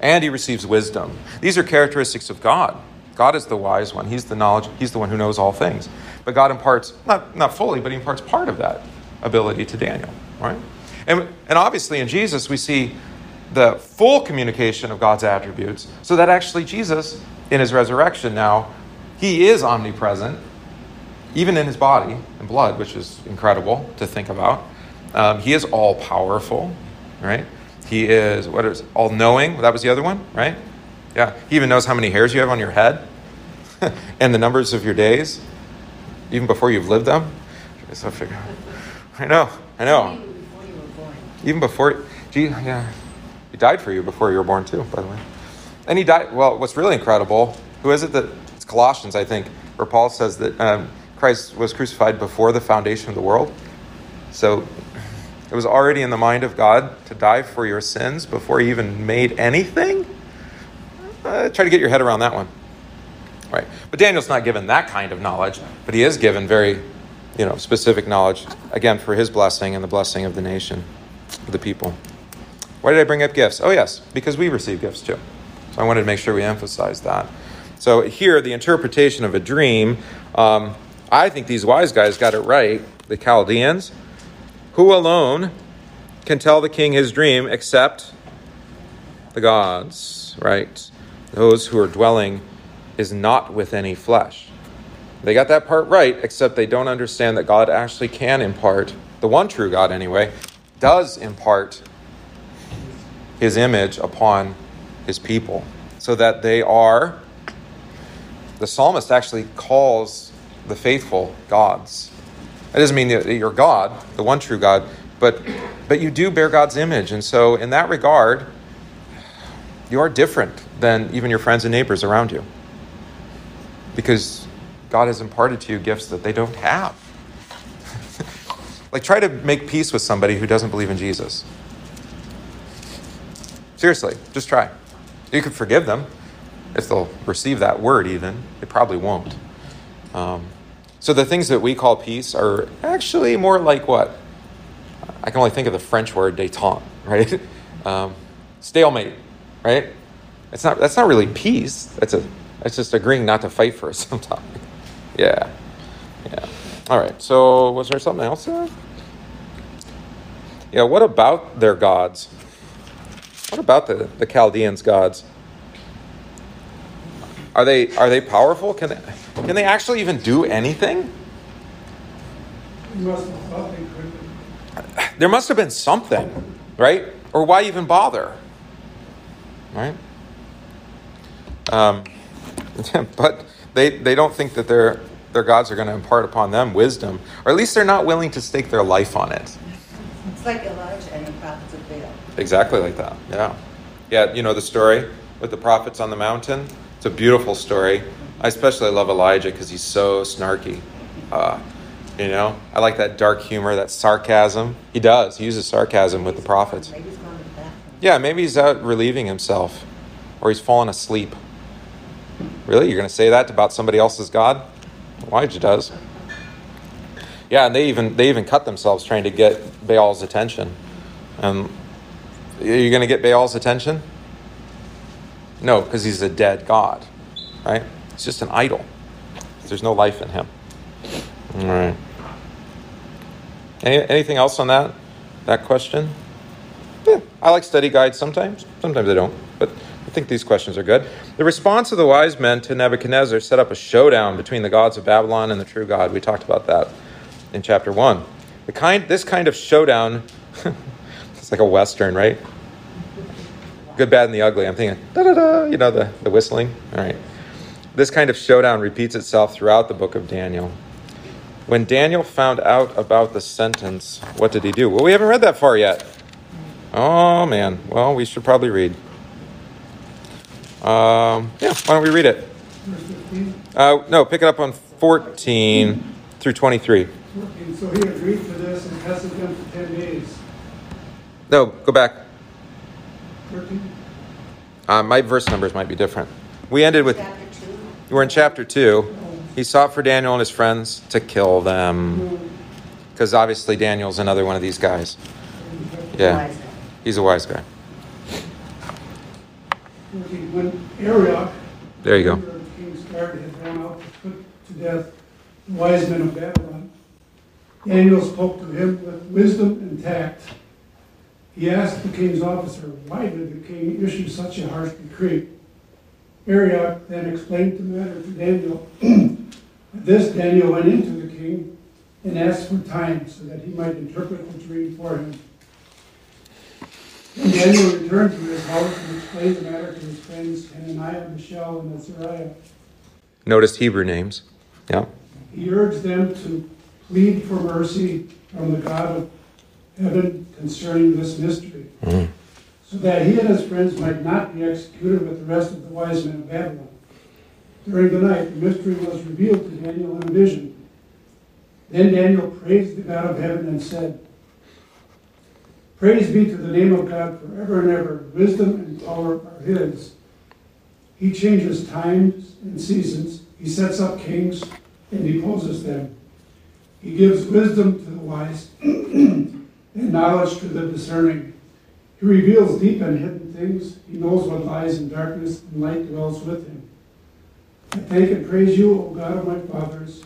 [SPEAKER 1] and he receives wisdom. These are characteristics of God. God is the wise one. He's the knowledge. He's the one who knows all things. But God imparts not not fully, but he imparts part of that ability to Daniel. Right? And and obviously in Jesus we see the full communication of God's attributes, so that actually Jesus, in his resurrection now, he is omnipresent, even in his body and blood, which is incredible to think about. Um, he is all powerful, right? He is, what is, all knowing. That was the other one, right? Yeah. He even knows how many hairs you have on your head and the numbers of your days, even before you've lived them. So figure, I know, I know.
[SPEAKER 3] Even before you were born.
[SPEAKER 1] Even before, gee, yeah, he died for you before you were born too, by the way. And he died. Well, what's really incredible? Who is it that? It's Colossians, I think, where Paul says that um, Christ was crucified before the foundation of the world. So it was already in the mind of God to die for your sins before he even made anything. Uh, try to get your head around that one. Right. But Daniel's not given that kind of knowledge, but he is given very, you know, specific knowledge, again, for his blessing and the blessing of the nation, the people. Why did I bring up gifts? Oh, yes, because we receive gifts too. So I wanted to make sure we emphasize that. So here, the interpretation of a dream, um, I think these wise guys got it right, the Chaldeans. Who alone can tell the king his dream except the gods, right? Those who are dwelling is not with any flesh. They got that part right, except they don't understand that God actually can impart, the one true God anyway, does impart his image upon his people. So that they are the psalmist actually calls the faithful gods. That doesn't mean that you're god the one true god but but you do bear god's image. And so in that regard you are different than even your friends and neighbors around you. Because god has imparted to you gifts that they don't have like try to make peace with somebody who doesn't believe in jesus Seriously, just try. You could forgive them if they'll receive that word, even. They probably won't. Um, so the things that we call peace are actually more like what? I can only think of the French word détente, right? Um, stalemate, right? It's not. That's not really peace. That's a. That's just agreeing not to fight for some topic. Yeah, yeah. All right. So was there something else there? Yeah. What about their gods? What about the, the Chaldeans' gods? Are they are they powerful? Can they can they actually even do anything?
[SPEAKER 2] You must have thought they could.
[SPEAKER 1] There must have been something, right? Or why even bother? Right? Um, but they they don't think that their their gods are going to impart upon them wisdom, or at least they're not willing to stake their life on it.
[SPEAKER 3] It's like Elijah and the prophets of Baal.
[SPEAKER 1] Exactly like that. Yeah. Yeah, you know the story with the prophets on the mountain? It's a beautiful story. I especially love Elijah because he's so snarky. Uh, you know, I like that dark humor, that sarcasm. He does. He uses sarcasm with the prophets.
[SPEAKER 3] Maybe he's going to the bathroom.
[SPEAKER 1] Yeah, maybe he's out relieving himself or he's fallen asleep. Really? You're going to say that about somebody else's God? Elijah does. Yeah, and they even they even cut themselves trying to get Baal's attention. And are you going to get Baal's attention? No, because he's a dead god, right? It's just an idol. There's no life in him. All right. Any, anything else on that that question? Yeah, I like study guides sometimes. Sometimes I don't, but think these questions are good. The response of the wise men to Nebuchadnezzar set up a showdown between the gods of Babylon and the true God. We talked about that in chapter one. The kind, this kind of showdown, it's like a western, right? Good, bad, and the ugly. I'm thinking, da da da, you know, the, the whistling. All right. this kind of showdown repeats itself throughout the book of Daniel. When Daniel found out about the sentence, what did he do? Well, we haven't read that far yet. Oh, man. Well, we should probably read. Um, yeah, why don't we read it? Uh, no, pick it up on 14 through 23.
[SPEAKER 2] fourteen, so he agreed to this and tested them for ten days.
[SPEAKER 1] No, go back.
[SPEAKER 2] Thirteen,
[SPEAKER 1] Uh, my verse numbers might be different. We ended with,
[SPEAKER 3] Chapter two.
[SPEAKER 1] we're in chapter 2. He sought for Daniel and his friends to kill them. Because obviously Daniel's another one of these guys. Yeah, he's a wise guy.
[SPEAKER 2] Arioch.
[SPEAKER 1] There you go.
[SPEAKER 2] king's guard had gone out to put to death the wise men of Babylon. Daniel spoke to him with wisdom and tact. He asked the king's officer, why did the king issue such a harsh decree? Arioch then explained the matter to Daniel. This, Daniel went into the king and asked for time so that he might interpret the dream for him. Then Daniel returned to his house and explained the matter to his friends Hananiah, Mishael, and Azariah.
[SPEAKER 1] Noticed Hebrew names. Yeah.
[SPEAKER 2] He urged them to plead for mercy from the God of heaven concerning this mystery,
[SPEAKER 1] Mm.
[SPEAKER 2] so that he and his friends might not be executed with the rest of the wise men of Babylon. During the night, the mystery was revealed to Daniel in a vision. Then Daniel praised the God of heaven and said, Praise be to the name of God forever and ever. Wisdom and power are his. He changes times and seasons. He sets up kings and deposes them. He gives wisdom to the wise and knowledge to the discerning. He reveals deep and hidden things. He knows what lies in darkness, and light dwells with him. I thank and praise you, O God of my fathers.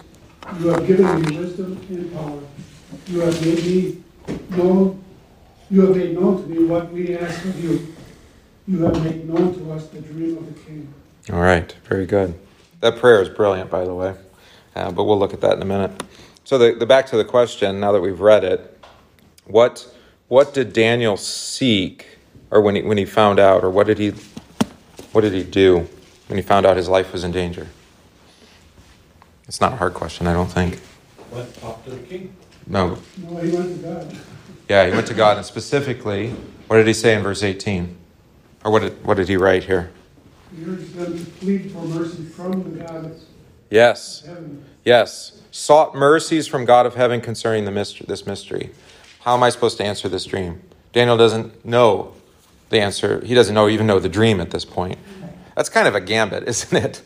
[SPEAKER 2] You have given me wisdom and power. You have made me known. You have made known to me what we ask of you. You have made known to us the dream of the king.
[SPEAKER 1] All right. Very good. That prayer is brilliant, by the way. Uh, but we'll look at that in a minute. So the, the back to the question. Now that we've read it, what what did Daniel seek, or when he when he found out, or what did he what did he do when he found out his life was in danger? It's not a hard question, I don't think.
[SPEAKER 5] Went up to the king.
[SPEAKER 1] No.
[SPEAKER 2] No, he went to God.
[SPEAKER 1] Yeah, he went to God, and specifically, what did he say in verse 18? Or what did, what did he write here?
[SPEAKER 2] He urged them to plead for mercy from the God of
[SPEAKER 1] Yes,
[SPEAKER 2] heaven.
[SPEAKER 1] yes. Sought mercies from God of heaven concerning the mystery, this mystery. How am I supposed to answer this dream? Daniel doesn't know the answer. He doesn't know even know the dream at this point. That's kind of a gambit, isn't it?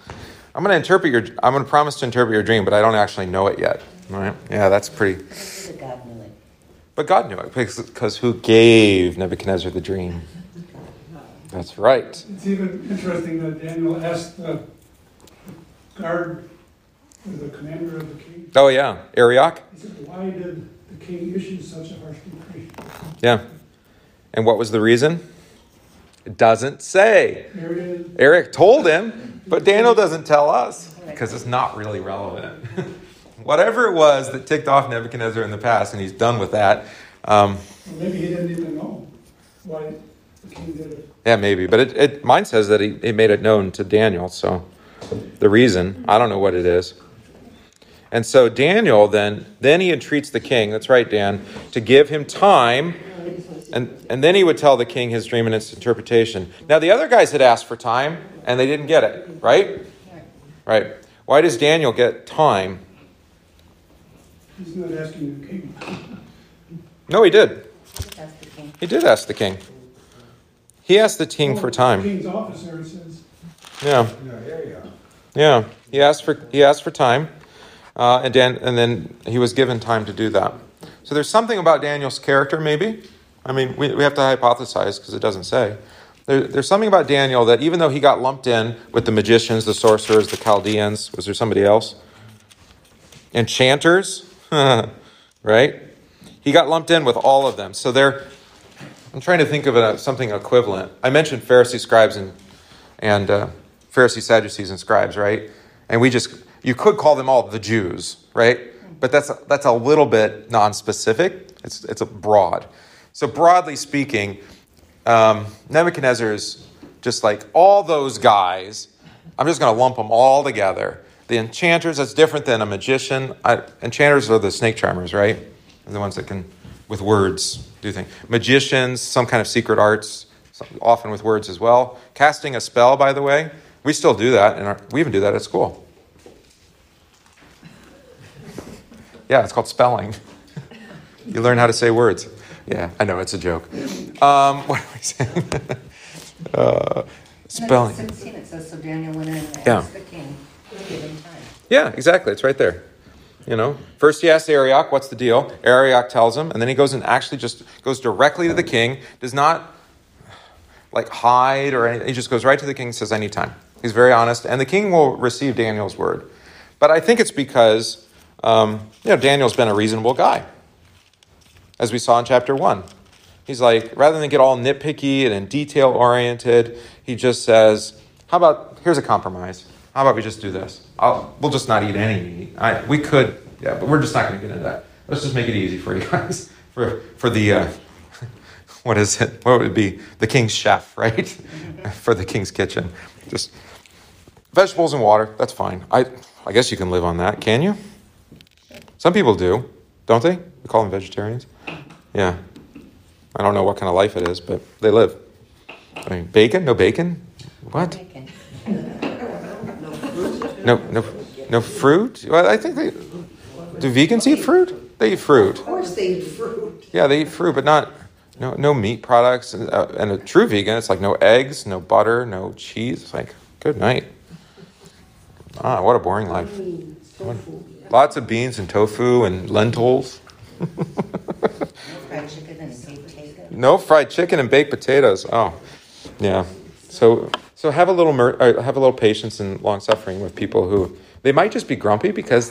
[SPEAKER 1] I'm going to interpret your. I'm going to promise to interpret your dream, but I don't actually know it yet. All right? Yeah, that's pretty.
[SPEAKER 3] The God knew it.
[SPEAKER 1] But God knew it because, who gave Nebuchadnezzar the dream? That's right.
[SPEAKER 2] It's even interesting that Daniel asked the guard, or the commander of the king,
[SPEAKER 1] Oh yeah, Arioch.
[SPEAKER 2] he said, why did the king issue such a harsh decree?
[SPEAKER 1] Yeah. And what was the reason? It doesn't say. Arioch told him, but Daniel doesn't tell us because it's not really relevant. Whatever it was that ticked off Nebuchadnezzar in the past, and he's done with that. Um,
[SPEAKER 2] maybe he didn't even know why the king did it.
[SPEAKER 1] yeah, maybe. But it, it mine says that he, he made it known to Daniel. So the reason, I don't know what it is. And so Daniel then then he entreats the king, that's right, Dan, to give him time. And, and then he would tell the king his dream and its interpretation. Now, the other guys had asked for time, and they didn't get it, right? Right. Why does Daniel get time?
[SPEAKER 2] He's not asking the king.
[SPEAKER 1] No, he did.
[SPEAKER 3] That's the king.
[SPEAKER 1] He did ask the king. He asked the king for
[SPEAKER 2] The
[SPEAKER 1] time.
[SPEAKER 2] king's officer says,
[SPEAKER 1] Yeah,
[SPEAKER 5] Yeah, there you are.
[SPEAKER 1] yeah. He asked for he asked for time, uh, and Dan, and then he was given time to do that. So there's something about Daniel's character, maybe. I mean, we, we have to hypothesize because it doesn't say. There, there's something about Daniel that even though he got lumped in with the magicians, the sorcerers, the Chaldeans, was there somebody else? Enchanters, right? He got lumped in with all of them. So they're, I'm trying to think of a, something equivalent. I mentioned Pharisees, scribes, and, and uh, Pharisees, Sadducees, and scribes, right? And we just, you could call them all the Jews, right? But that's, that's a little bit non-specific. It's, it's broad. So broadly speaking, um, Nebuchadnezzar is just like all those guys I'm just going to lump them all together. The enchanters, that's different than a magician. I, enchanters are the snake charmers, right? They're the ones that can, with words, do things. Magicians, some kind of secret arts, often with words as well. Casting a spell, by the way, we still do that, and we even do that at school. Yeah, it's called spelling. you learn how to say words. Yeah, I know, it's a joke. Um, what am I saying? uh, spelling.
[SPEAKER 3] 16, it says, so Daniel went in and
[SPEAKER 1] Yeah.
[SPEAKER 3] asked the king to give him time.
[SPEAKER 1] Yeah, exactly. It's right there. You know, first he asks Arioch, "What's the deal?" Arioch tells him, and then he goes and actually just goes directly to the king. Does not like hide or anything. He just goes right to the king and says, "I need time." He's very honest, and the king will receive Daniel's word. But I think it's because um, you know Daniel's been a reasonable guy, as we saw in chapter one. He's like, rather than get all nitpicky and detail oriented, he just says, "How about here's a compromise." How about we just do this? I'll, we'll just not eat any meat. I, we could, yeah, but we're just not going to get into that. Let's just make it easy for you guys. For for the uh, what is it? What would it be? The king's chef, right? for the king's kitchen. Just vegetables and water. That's fine. I I guess you can live on that. Can you? Some people do, don't they? We call them vegetarians. Yeah. I don't know what kind of life it is, but they live. I mean, bacon? No bacon? What?
[SPEAKER 3] Bacon.
[SPEAKER 1] No, no, no fruit. Well, I think they do. Vegans eat fruit. They eat fruit.
[SPEAKER 4] Of course they eat fruit.
[SPEAKER 1] Yeah, they eat fruit, but not no no meat products. And, uh, and a true vegan, it's like no eggs, no butter, no cheese. It's like good night. Ah, what a boring life. Lots of beans and tofu and lentils.
[SPEAKER 3] Fried chicken and baked potato.
[SPEAKER 1] No fried chicken and baked potatoes. Oh, yeah. So so have a little mer- uh, have a little patience and long suffering with people who they might just be grumpy because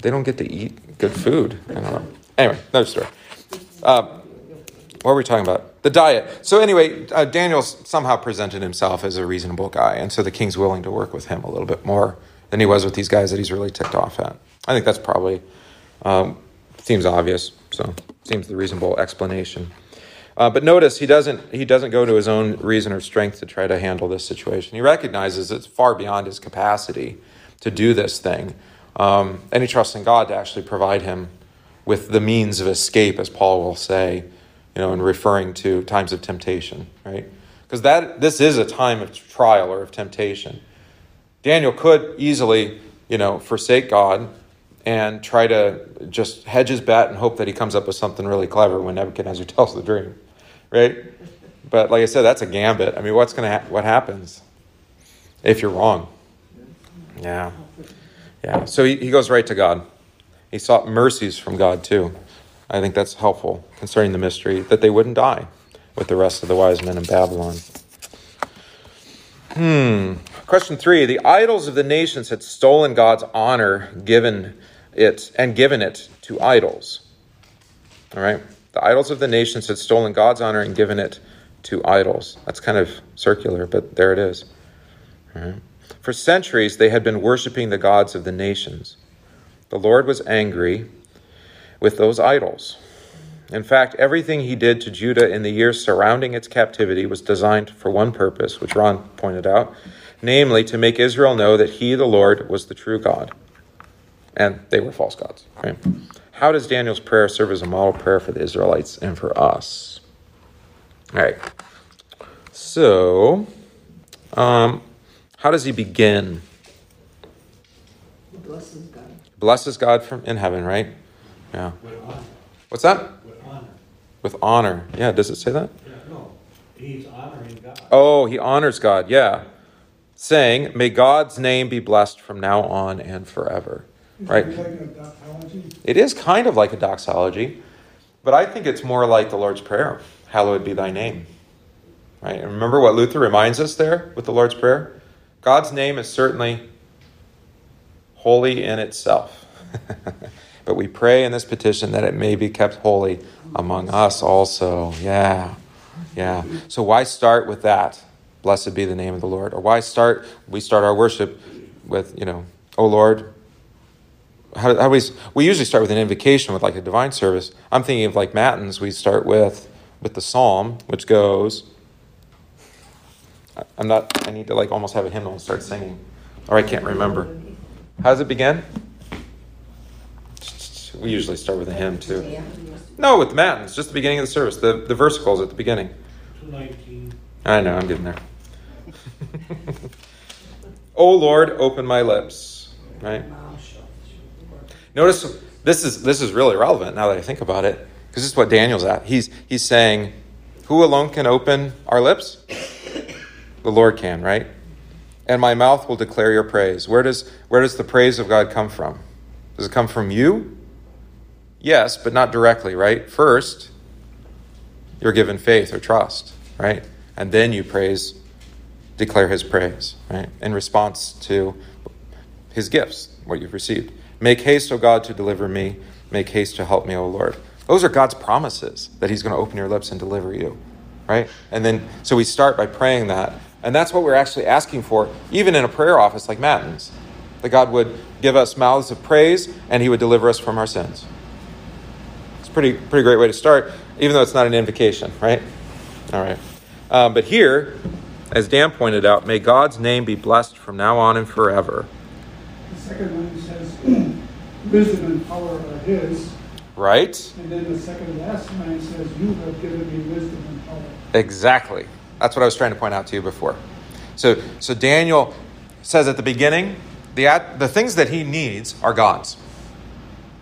[SPEAKER 1] they don't get to eat good food. I don't know. Anyway, another story. Uh, what were we talking about? The diet. So anyway, uh, Daniel somehow presented himself as a reasonable guy, and so the king's willing to work with him a little bit more than he was with these guys that he's really ticked off at. I think that's probably um, seems obvious. So seems the reasonable explanation. Uh, but notice he doesn't he doesn't go to his own reason or strength to try to handle this situation. He recognizes it's far beyond his capacity to do this thing, um, and he trusts in God to actually provide him with the means of escape, as Paul will say, you know, in referring to times of temptation, right? Because that this is a time of trial or of temptation. Daniel could easily, you know, forsake God and try to just hedge his bet and hope that he comes up with something really clever when Nebuchadnezzar tells the dream, right? But like I said, that's a gambit. I mean, what's gonna ha- what happens if you're wrong? Yeah, yeah. So he, he goes right to God. He sought mercies from God too. I think that's helpful concerning the mystery that they wouldn't die with the rest of the wise men in Babylon. Hmm. Question three: The idols of the nations had stolen God's honor, given it and given it to idols. All right. The idols of the nations had stolen God's honor and given it to idols. That's kind of circular, but there it is. Right. For centuries, they had been worshiping the gods of the nations. The Lord was angry with those idols. In fact, everything he did to Judah in the years surrounding its captivity was designed for one purpose, which Ron pointed out, namely to make Israel know that he, the Lord, was the true God. And they were false gods. Right? How does Daniel's prayer serve as a model prayer for the Israelites and for us? All right. So, um, how does he begin?
[SPEAKER 4] Blesses God.
[SPEAKER 1] Blesses God from in heaven, right? Yeah.
[SPEAKER 5] With honor.
[SPEAKER 1] What's that?
[SPEAKER 5] With honor.
[SPEAKER 1] With honor. Yeah, does it say that?
[SPEAKER 5] Yeah, no, he's honoring God.
[SPEAKER 1] Oh, he honors God. Yeah. Saying, May God's name be blessed from now on and forever.
[SPEAKER 2] Is
[SPEAKER 1] Right.
[SPEAKER 2] like a doxology?
[SPEAKER 1] It is kind of like a doxology, but I think it's more like the Lord's Prayer Hallowed be thy name. Right? And remember what Luther reminds us there with the Lord's Prayer? God's name is certainly holy in itself. but we pray in this petition that it may be kept holy among us also. Yeah. Yeah. So why start with that? Blessed be the name of the Lord. Or why start we start our worship with, you know, oh Lord, how, how we we usually start with an invocation with like a divine service. I'm thinking of like matins. We start with with the psalm, which goes. I'm not. I need to like almost have a hymnal and start singing. Or I can't remember. How does it begin? We usually start with a hymn too. No, with the matins, just the beginning of the service. The the versicles at the beginning. I know, I'm getting there. oh Lord, open my lips. Right? Notice this is this is really relevant now that I think about it, because this is what Daniel's at. He's he's saying, Who alone can open our lips? The Lord can, right? And my mouth will declare your praise. Where does where does the praise of God come from? Does it come from you? Yes, but not directly, right? First, you're given faith or trust, right? And then you praise, declare his praise, right? In response to his gifts, what you've received. Make haste, O God, to deliver me. Make haste to help me, O Lord. Those are God's promises that he's going to open your lips and deliver you, right? And then, so we start by praying that. And that's what we're actually asking for, even in a prayer office like Matins, that God would give us mouths of praise and he would deliver us from our sins. It's a pretty, pretty great way to start, even though it's not an invocation, right? All right. Um, but here, as Dan pointed out, may God's name be blessed from now on and forever.
[SPEAKER 2] Second one says, wisdom and power are his.
[SPEAKER 1] Right?
[SPEAKER 2] And then the second last line says, you have given me wisdom and power.
[SPEAKER 1] Exactly. That's what I was trying to point out to you before. So, so Daniel says at the beginning, the, at, the things that he needs are God's.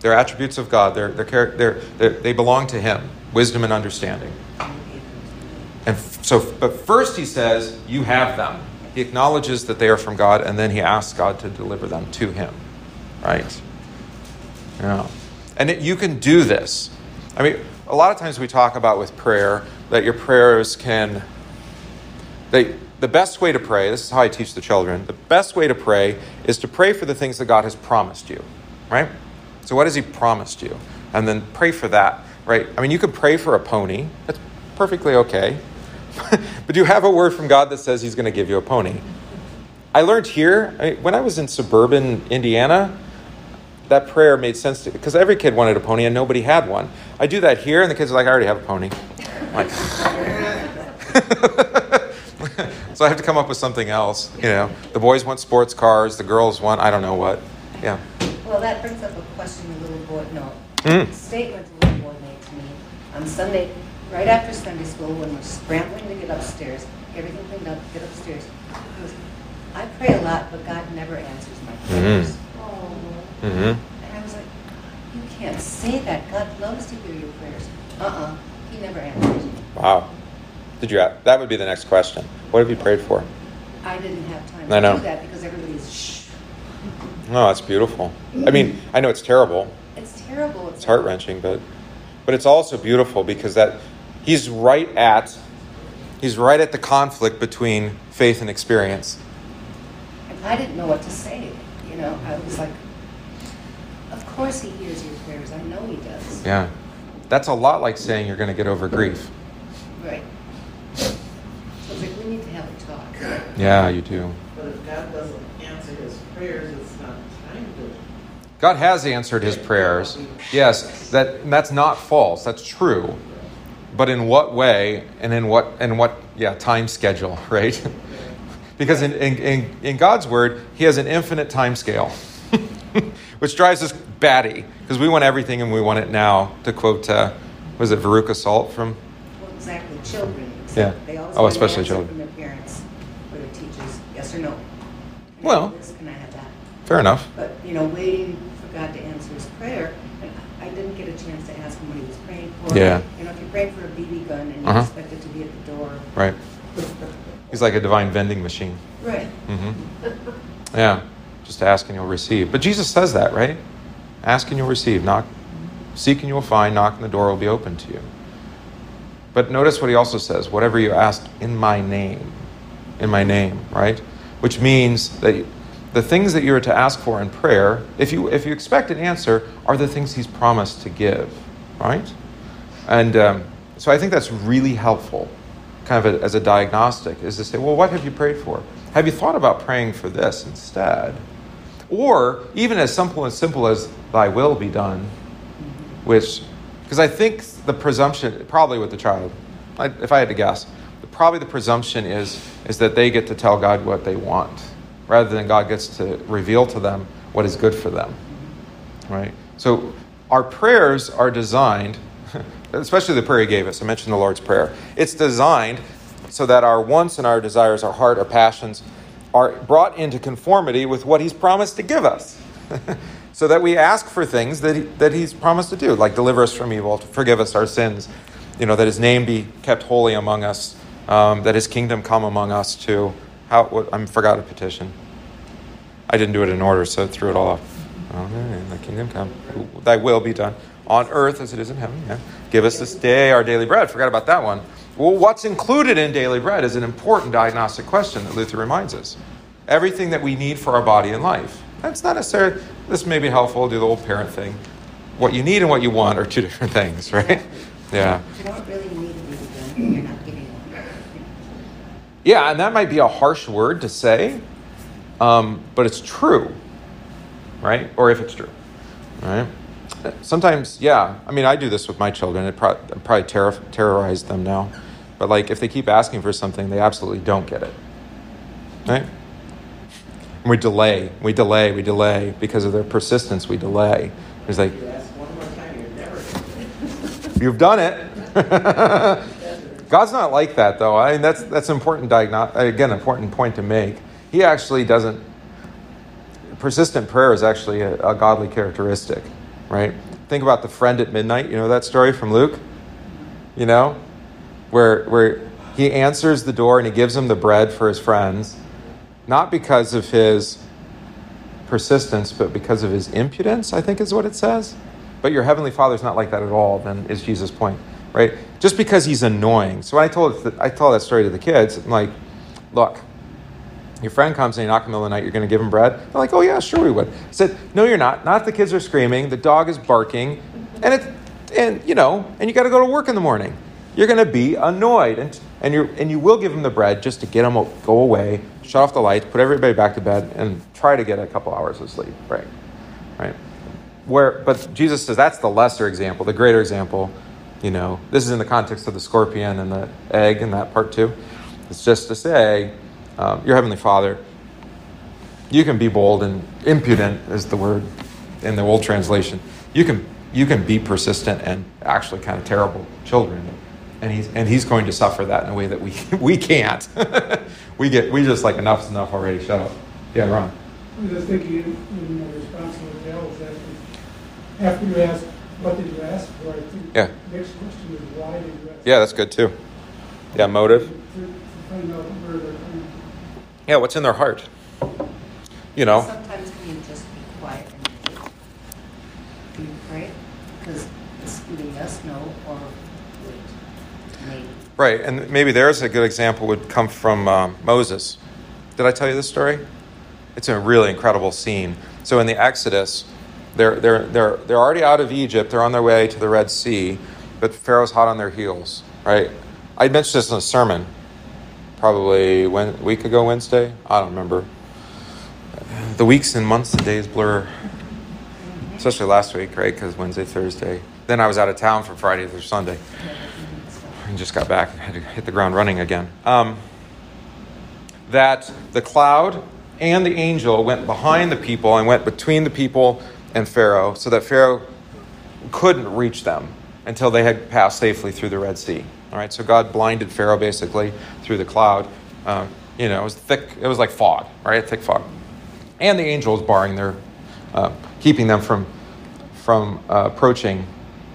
[SPEAKER 1] They're attributes of God. They're, they're, they're, they're, they belong to him. Wisdom and understanding. And f- so, but first he says, you have them. He acknowledges that they are from God, and then he asks God to deliver them to him. Right? Yeah. And it, you can do this. I mean, a lot of times we talk about with prayer that your prayers can. They, the best way to pray, this is how I teach the children, the best way to pray is to pray for the things that God has promised you. Right? So, what has He promised you? And then pray for that. Right? I mean, you could pray for a pony. That's perfectly okay. but you have a word from God that says He's going to give you a pony. I learned here, I, when I was in suburban Indiana, that prayer made sense to because every kid wanted a pony and nobody had one. I do that here, and the kids are like, I already have a pony. Like, so I have to come up with something else. You know, the boys want sports cars, the girls want I don't know what. Yeah.
[SPEAKER 3] Well, that brings up a question a little boy, no,
[SPEAKER 1] Mm.
[SPEAKER 3] statement a little boy made to me on Sunday, right after Sunday school, when we're scrambling to get upstairs, everything cleaned up, get upstairs. He goes, I pray a lot, but God never answers my prayers.
[SPEAKER 1] Mm-hmm. Mm-hmm.
[SPEAKER 3] And I was like, you can't say that. God loves to hear your prayers. Uh-uh, he never answers.
[SPEAKER 1] Wow. Did you? That would be the next question. What have you prayed for?
[SPEAKER 3] I didn't have time
[SPEAKER 1] I know.
[SPEAKER 3] do that because everybody's shh.
[SPEAKER 1] Oh, that's beautiful. I mean, I know it's terrible.
[SPEAKER 3] It's terrible.
[SPEAKER 1] It's heart wrenching, but but it's also beautiful because that he's right at he's right at the conflict between faith and experience.
[SPEAKER 3] And I didn't know what to say. You know, I was like, of course he hears your prayers. I know he does.
[SPEAKER 1] Yeah. That's a lot like saying you're going to get over grief.
[SPEAKER 3] Right. So it's like, we need to have a talk.
[SPEAKER 1] Yeah, you do.
[SPEAKER 6] But if God doesn't answer his prayers, it's not time to.
[SPEAKER 1] God has answered his prayers. Yes, that that's not false. That's true. But in what way and in what and what yeah, time schedule, right? because in, in, in, in God's word, he has an infinite time scale. Which drives us batty because we want everything and we want it now. To quote, uh, was it Veruca Salt from?
[SPEAKER 3] Well, exactly. Children.
[SPEAKER 1] Yeah. Oh, especially children.
[SPEAKER 3] From their parents or their teachers, yes or no.
[SPEAKER 1] Well-?
[SPEAKER 3] Can I have that?
[SPEAKER 1] Fair enough.
[SPEAKER 3] But, you know, waiting for God to answer his prayer, and I didn't get a chance to ask him what he was praying for.
[SPEAKER 1] Yeah.
[SPEAKER 3] You know, if you're praying for a BB gun and you
[SPEAKER 1] Uh-huh.
[SPEAKER 3] expect it to be at the door.
[SPEAKER 1] Right. He's like a divine vending machine.
[SPEAKER 3] Right.
[SPEAKER 1] Mm-hmm. Yeah, just ask and you'll receive. But Jesus says that, right? Ask and you'll receive. Knock, seek and you will find. Knock and the door will be open to you. But notice what he also says: whatever you ask in my name, in my name, right? Which means that the things that you're to ask for in prayer, if you if you expect an answer, are the things he's promised to give, right? And um, so I think that's really helpful, kind of a, as a diagnostic, is to say, well, what have you prayed for? Have you thought about praying for this instead? Or even as simple as simple as thy will be done, which, because I think the presumption, probably with the child, I, if I had to guess, probably the presumption is, is that they get to tell God what they want. rather than God gets to reveal to them what is good for them. Right? So our prayers are designed, especially the prayer he gave us. I mentioned the Lord's Prayer. It's designed so that our wants and our desires, our heart, our passions, are brought into conformity with what he's promised to give us. so that we ask for things that, he, that he's promised to do, like deliver us from evil, to forgive us our sins, you know, that his name be kept holy among us, um, that his kingdom come among us too. How, what, I forgot a petition. I didn't do it in order, so threw it all off. Oh, the kingdom come. Thy will be done on earth as it is in heaven. Yeah. Give us this day our daily bread. Forgot about that one. Well, what's included in daily bread is an important diagnostic question that Luther reminds us. Everything that we need for our body and life. That's not necessarily, this may be helpful, do the old parent thing. What you need and what you want are two different things, right? Yeah.
[SPEAKER 3] You don't really need to be given, you're not giving.
[SPEAKER 1] Yeah, and that might be a harsh word to say, um, but it's true, right? Or if it's true, right? Sometimes, yeah. I mean, I do this with my children. It pro- probably terror- terrorize them now, but like if they keep asking for something, they absolutely don't get it, right? And we delay, we delay, we delay because of their persistence. We delay. It's like You've done it. God's not like that, though. I mean, that's that's important again, important point to make. He actually doesn't. Persistent prayer is actually a, a godly characteristic, right? Think about the friend at midnight. You know that story from Luke. You know, where where he answers the door and he gives him the bread for his friends, not because of his persistence, but because of his impudence. I think is what it says. But your heavenly Father's not like that at all. Then is Jesus' point, right? Just because he's annoying. So when I told I told that story to the kids, I'm like, look, your friend comes and you knock in the middle of the night, you're going to give him bread? They're like, oh, yeah, sure we would. I said, no, you're not. Not if the kids are screaming, the dog is barking, and, it, and you know, and you got to go to work in the morning. You're going to be annoyed, and, and, you and you will give them the bread just to get them to go away, shut off the lights, put everybody back to bed, and try to get a couple hours of sleep, right? Right? Where, but Jesus says that's the lesser example. The greater example, you know, this is in the context of the scorpion and the egg and that part too. It's just to say, um, your heavenly Father, you can be bold and impudent is the word in the old translation. You can you can be persistent and actually kind of terrible children, and he's and he's going to suffer that in a way that we we can't. we get we just like enough's enough already. Shut up. Yeah, Ron.
[SPEAKER 2] I was just thinking in, in response to Dale was asking, after you ask, what did you ask for, I think
[SPEAKER 1] Yeah.
[SPEAKER 2] the next question is why did you ask?
[SPEAKER 1] Yeah, that's good too. Yeah, motive.
[SPEAKER 2] To, to find out where they're.
[SPEAKER 1] Yeah, what's in their heart? You know.
[SPEAKER 3] Sometimes can you just be quiet and wait? Do you? Because it's either yes, no, or wait, maybe.
[SPEAKER 1] Right, and maybe there's a good example would come from um, Moses. Did I tell you this story? It's a really incredible scene. So in the Exodus, they're, they're, they're, they're already out of Egypt, they're on their way to the Red Sea, but Pharaoh's hot on their heels, right? I mentioned this in a sermon, probably when, week ago Wednesday. I don't remember. The weeks and months and days blur, especially last week, right? Because Wednesday, Thursday. Then I was out of town from Friday through Sunday and just got back and had to hit the ground running again. Um, that the cloud and the angel went behind the people and went between the people and Pharaoh so that Pharaoh couldn't reach them until they had passed safely through the Red Sea. All right, so God blinded Pharaoh basically through the cloud. Uh, you know, it was thick, it was like fog, right? Thick fog. And the angels barring their, uh, keeping them from, from uh, approaching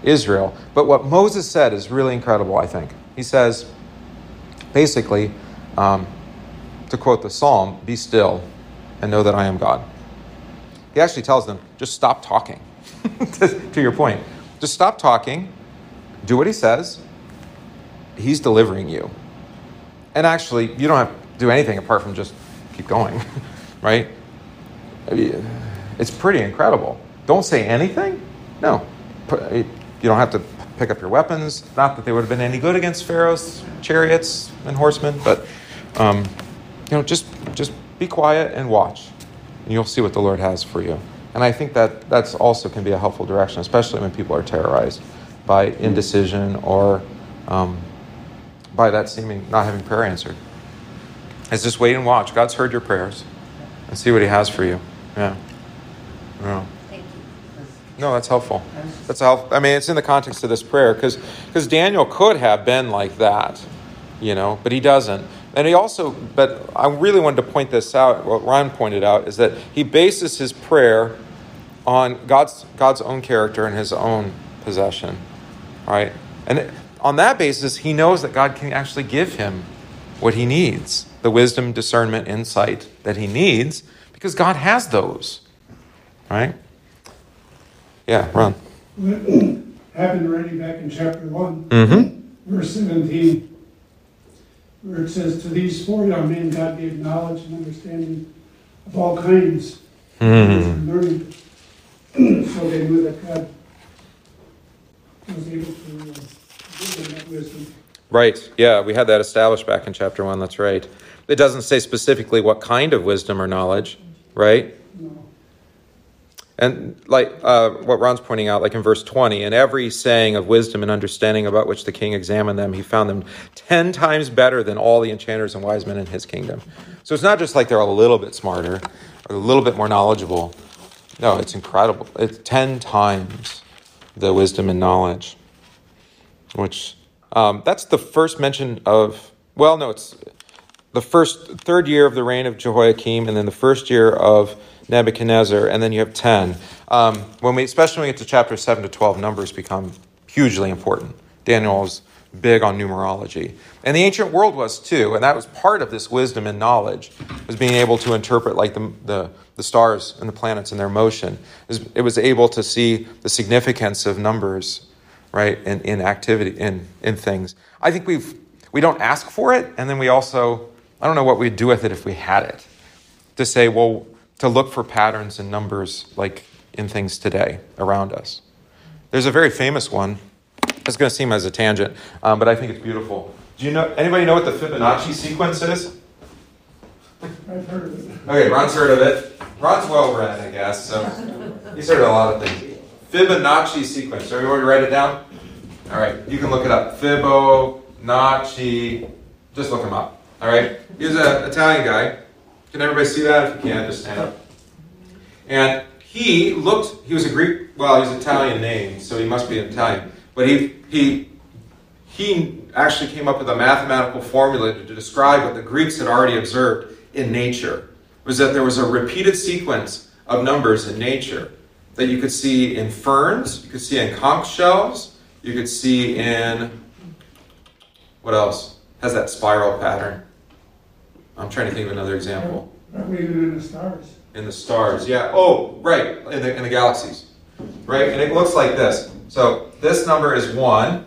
[SPEAKER 1] Israel. But what Moses said is really incredible, I think. He says, basically, um, to quote the psalm, be still and know that I am God. He actually tells them, just stop talking. to, to your point, just stop talking, do what he says. He's delivering you. And actually, you don't have to do anything apart from just keep going, right? I mean, It's pretty incredible. Don't say anything? No. You don't have to pick up your weapons. Not that they would have been any good against Pharaoh's chariots and horsemen, but um, you know, just just be quiet and watch, and you'll see what the Lord has for you. And I think that that's also can be a helpful direction, especially when people are terrorized by indecision or um, by that seeming not having prayer answered. Is just wait and watch. God's heard your prayers, and see what He has for you. Yeah. Yeah.
[SPEAKER 3] Thank you.
[SPEAKER 1] No, that's helpful. That's helpful. I mean, it's in the context of this prayer because because Daniel could have been like that, you know, but he doesn't. And he also, but I really wanted to point this out. What Ron pointed out is that he bases his prayer on God's God's own character and His own possession, right? And on that basis, he knows that God can actually give him what he needs, the wisdom, discernment, insight that he needs, because God has those, right? Yeah, Ron.
[SPEAKER 2] Happened already back in chapter one,
[SPEAKER 1] Mm-hmm.
[SPEAKER 2] verse seventeen, where it says, "To these four young men God gave knowledge and understanding of all kinds,
[SPEAKER 1] Mm.
[SPEAKER 2] learning, so they knew that God was able to uh, give them that wisdom."
[SPEAKER 1] Right. Yeah, we had that established back in chapter one. That's right. It doesn't say specifically what kind of wisdom or knowledge, right? And like uh, what Ron's pointing out, like in verse 20, in every saying of wisdom and understanding about which the king examined them, he found them 10 times better than all the enchanters and wise men in his kingdom. So it's not just like they're a little bit smarter or a little bit more knowledgeable. No, it's incredible. It's 10 times the wisdom and knowledge, which um, that's the first mention of, well, no, it's the first third year of the reign of Jehoiakim, and then the first year of Nebuchadnezzar, and then you have ten. Um, when we, especially when we get to chapter seven to twelve, numbers become hugely important. Daniel's big on numerology, and the ancient world was too, and that was part of this wisdom and knowledge was being able to interpret like the the, the stars and the planets and their motion. It was, it was able to see the significance of numbers, right, in, in activity in in things. I think we've we don't ask for it, and then we also I don't know what we'd do with it if we had it. To say, well, to look for patterns and numbers like in things today around us. There's a very famous one. It's going to seem as a tangent, um, but I think it's beautiful. Do you know anybody know what the Fibonacci sequence is?
[SPEAKER 2] I've heard of it.
[SPEAKER 1] Okay, Ron's heard of it. Ron's well read, I guess, so he's heard of a lot of things. Fibonacci sequence. Everybody write it down? All right, you can look it up. Fibonacci. Just look him up. All right. He was an Italian guy. Can everybody see that? If you can, just stand up. And he looked. He was a Greek. Well, he's Italian name, so he must be Italian. But he he he actually came up with a mathematical formula to describe what the Greeks had already observed in nature. Was that there was a repeated sequence of numbers in nature that you could see in ferns, you could see in conch shells, you could see in what else has that spiral pattern. I'm trying to think of another example
[SPEAKER 2] Probably even in the stars.
[SPEAKER 1] in the stars. Yeah. Oh, right. In the in the galaxies, right? And it looks like this. So this number is one,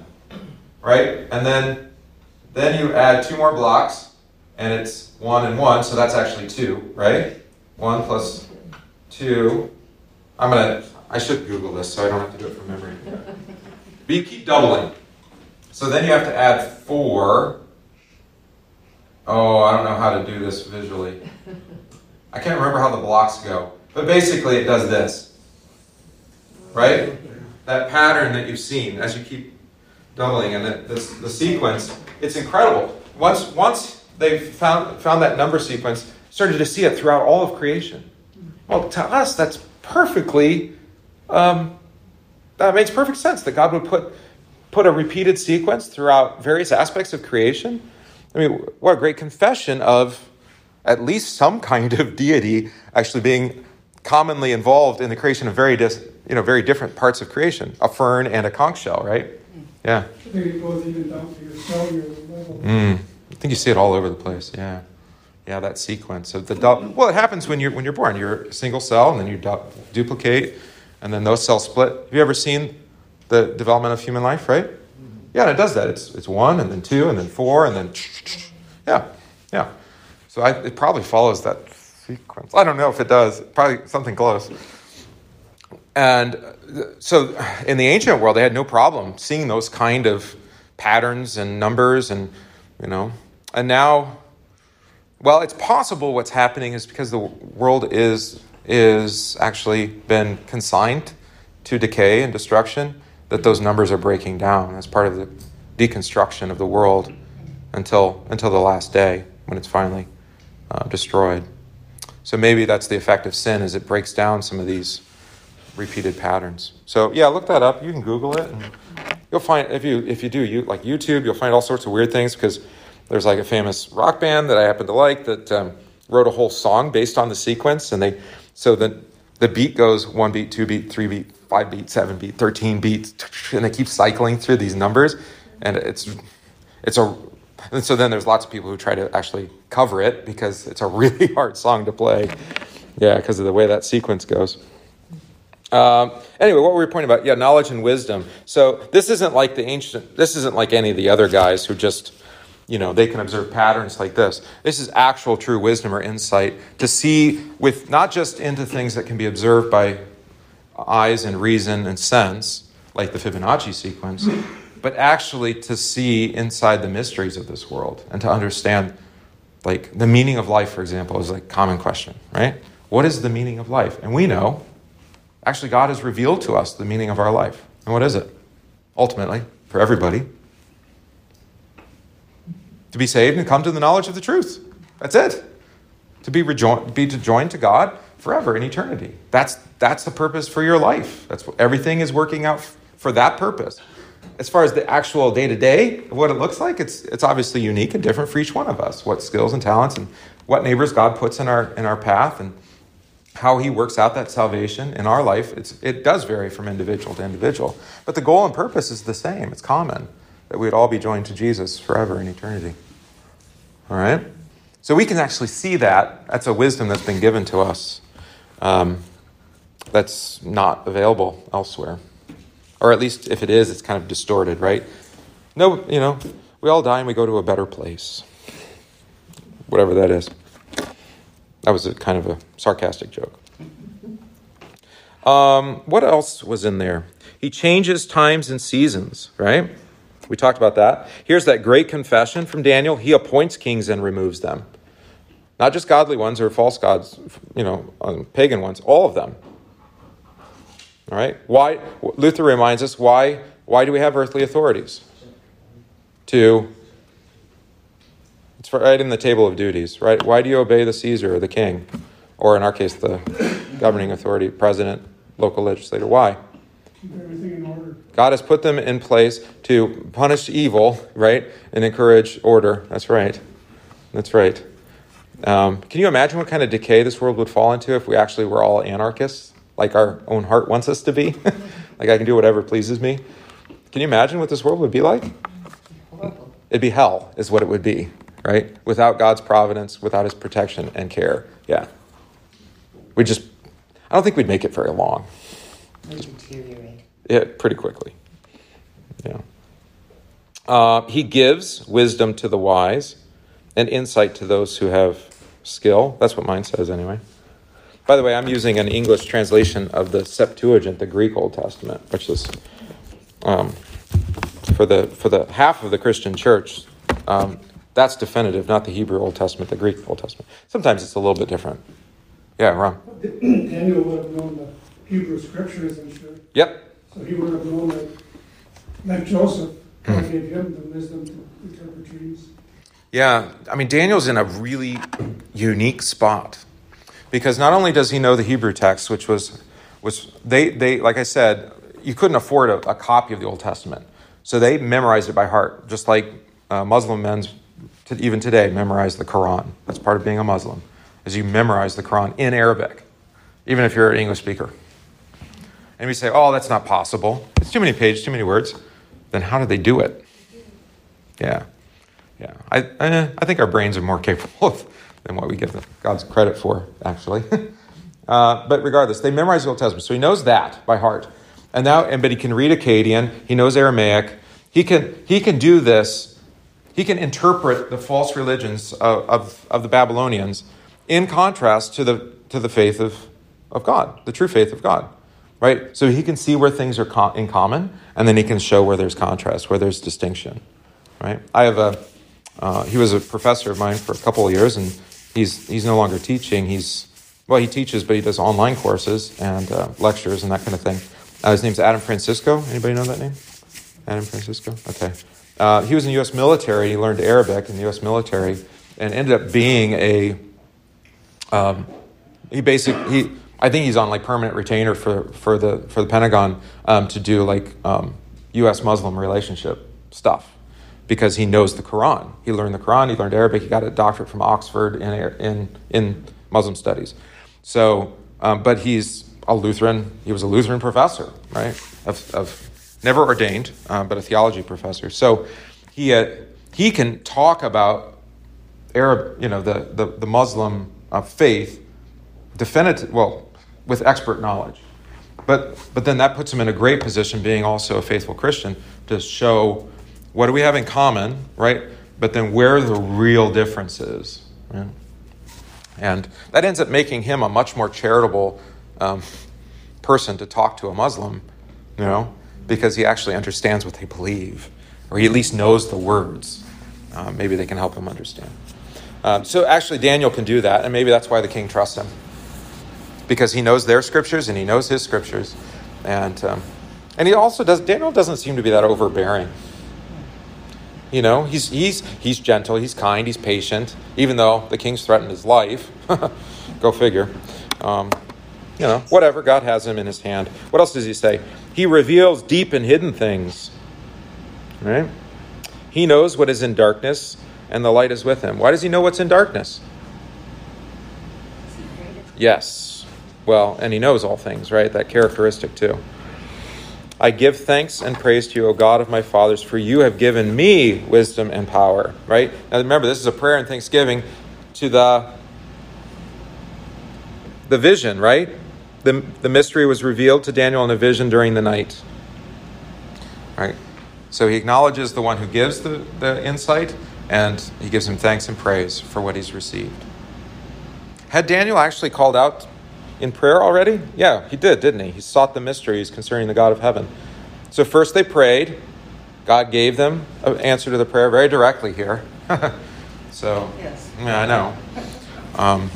[SPEAKER 1] right? And then then you add two more blocks, and it's one and one. So that's actually two, right? One plus two. I'm gonna. I should Google this so I don't have to do it from memory. But you keep doubling. So then you have to add four. Oh, I don't know how to do this visually. I can't remember how the blocks go, but basically it does this. Right? That pattern that you've seen as you keep doubling and the, the, the sequence, it's incredible. Once, once they found, found that number sequence, started to see it throughout all of creation. Well, to us, that's perfectly, um, that makes perfect sense that God would put, put a repeated sequence throughout various aspects of creation. I mean, what a great confession of at least some kind of deity actually being commonly involved in the creation of very dis, you know very different parts of creation a fern and a conch shell right yeah
[SPEAKER 2] I think it goes even down to your cellular level.
[SPEAKER 1] mm. i think you see it all over the place yeah yeah that sequence of the du- well it happens when you're when you're born. You're a single cell and then you du- duplicate and then those cells split. Have you ever seen the development of human life right? Mm-hmm. Yeah and it does that. It's it's one and then two and then four and then yeah yeah. So I, it probably follows that sequence. I don't know if it does. Probably something close. And so in the ancient world, they had no problem seeing those kind of patterns and numbers and, you know, and now, well, it's possible what's happening is because the world is, is actually been consigned to decay and destruction, that those numbers are breaking down as part of the deconstruction of the world until, until the last day when it's finally uh, destroyed. So maybe that's the effect of sin, is it breaks down some of these repeated patterns. So yeah, look that up. You can Google it, and you'll find if you if you do you like YouTube, you'll find all sorts of weird things because there's like a famous rock band that I happen to like that um, wrote a whole song based on the sequence, and they so the the beat goes one beat, two beat, three beat, five beat, seven beat, thirteen beats, and they keep cycling through these numbers, and it's it's a and so then there's lots of people who try to actually cover it because it's a really hard song to play. Yeah, because of the way that sequence goes. Um, anyway, what were we pointing about? Yeah, knowledge and wisdom. So this isn't like the ancient. This isn't like any of the other guys who just, you know, they can observe patterns like this. This is actual true wisdom or insight to see with not just into things that can be observed by eyes and reason and sense, like the Fibonacci sequence, but actually to see inside the mysteries of this world and to understand, like the meaning of life, for example, is like common question, right? What is the meaning of life? And we know Actually, God has revealed to us the meaning of our life. And what is it? Ultimately, for everybody, to be saved and come to the knowledge of the truth. That's it. To be, rejoined, be to join to God forever in eternity. That's, that's the purpose for your life. That's what, everything is working out for that purpose. As far as the actual day to day, of what it looks like, it's, it's obviously unique and different for each one of us. What skills and talents and what neighbors God puts in our, in our path and how he works out that salvation in our life, it's, it does vary from individual to individual. But the goal and purpose is the same. It's common that we'd all be joined to Jesus forever in eternity. All right? So we can actually see that. That's a wisdom that's been given to us um, that's not available elsewhere. Or at least if it is, it's kind of distorted, right? No, you know, we all die and we go to a better place. Whatever that is. That was a kind of a sarcastic joke. Um, what else was in there? He changes times and seasons, right? We talked about that. Here's that great confession from Daniel. He appoints kings and removes them. Not just godly ones or false gods, you know, um, pagan ones, all of them. All right? Why Luther reminds us why why do we have earthly authorities? To it's right in the table of duties, right? Why do you obey the Caesar or the king? Or in our case, the governing authority, president, local legislator. Why?
[SPEAKER 2] Keep everything in order.
[SPEAKER 1] God has put them in place to punish evil, right? And encourage order. That's right. That's right. Um, can you imagine what kind of decay this world would fall into if we actually were all anarchists, like our own heart wants us to be? like I can do whatever pleases me? Can you imagine what this world would be like? It'd be hell, is what it would be right? Without God's providence, without his protection and care. Yeah. We just, I don't think we'd make it very long.
[SPEAKER 3] We deteriorate.
[SPEAKER 1] Yeah, pretty quickly. Yeah. Uh, he gives wisdom to the wise and insight to those who have skill. That's what mine says, anyway. By the way, I'm using an English translation of the Septuagint, the Greek Old Testament, which is um, for the for the half of the Christian church. Um, that's definitive, not the Hebrew Old Testament, the Greek Old Testament. Sometimes it's a little bit different. Yeah, Ron.
[SPEAKER 2] Daniel would have known the Hebrew scriptures, I'm sure.
[SPEAKER 1] Yep.
[SPEAKER 2] So he would have known that, like Joseph, God gave him the wisdom to interpret dreams.
[SPEAKER 1] Yeah, I mean, Daniel's in a really unique spot because not only does he know the Hebrew text, which was, was they, they like I said, you couldn't afford a, a copy of the Old Testament. So they memorized it by heart, just like uh, Muslim men to even today memorize the Quran. That's part of being a Muslim, is you memorize the Quran in Arabic, even if you're an English speaker. And we say, oh, that's not possible. It's too many pages, too many words. Then how did they do it? Yeah. Yeah. I, eh, I think our brains are more capable of, than what we give God's credit for, actually. uh, but regardless, they memorize the Old Testament. So he knows that by heart. And now, and, but he can read Akkadian, he knows Aramaic. He can, he can do this he can interpret the false religions of, of, of, the Babylonians in contrast to the, to the faith of, of God, the true faith of God. Right? So he can see where things are co- in common, and then he can show where there's contrast, where there's distinction. Right? I have a, uh, he was a professor of mine for a couple of years, and he's, he's no longer teaching. He's, well, he teaches, but he does online courses and uh, lectures and that kind of thing. Uh, his name's Adam Francisco. Anybody know that name? Adam Francisco? Okay. Uh, he was in the U.S. military. He learned Arabic in the U.S. military and ended up being a um, he basically he I think he's on like permanent retainer for for the for the Pentagon um, to do like um, U.S. Muslim relationship stuff because he knows the Quran. He learned the Quran. He learned Arabic. He got a doctorate from Oxford in in in Muslim studies. So, um, but he's a Lutheran. He was a Lutheran professor, right? Of, of never ordained, uh, but a theology professor. So he uh, he can talk about Arab, you know, the the, the Muslim uh, faith, definitive, well, with expert knowledge. But but then that puts him in a great position, being also a faithful Christian, to show what do we have in common, right? But then where the real difference is. Right? And that ends up making him a much more charitable um, person to talk to a Muslim, you know, because he actually understands what they believe, or he at least knows the words. Uh, maybe they can help him understand. Um, so actually, Daniel can do that, and maybe that's why the king trusts him, because he knows their scriptures and he knows his scriptures, and um, and he also does. Daniel doesn't seem to be that overbearing. You know, he's he's he's gentle, he's kind, he's patient, even though the king's threatened his life. Go figure. Um, you know, whatever. God has him in his hand. What else does he say? He reveals deep and hidden things. Right? He knows what is in darkness, and the light is with him. Why does he know what's in darkness? Yes. Well, and he knows all things, right? That characteristic too. I give thanks and praise to you, O God of my fathers, for you have given me wisdom and power. Right? Now remember, this is a prayer and thanksgiving to the the vision, right? The, the mystery was revealed to Daniel in a vision during the night. Right? So he acknowledges the one who gives the, the insight, and he gives him thanks and praise for what he's received. Had Daniel actually called out in prayer already? Yeah, he did, didn't he? He sought the mysteries concerning the God of heaven. So first they prayed. God gave them an answer to the prayer very directly here. so,
[SPEAKER 3] Yes.
[SPEAKER 1] yeah, I know. Um,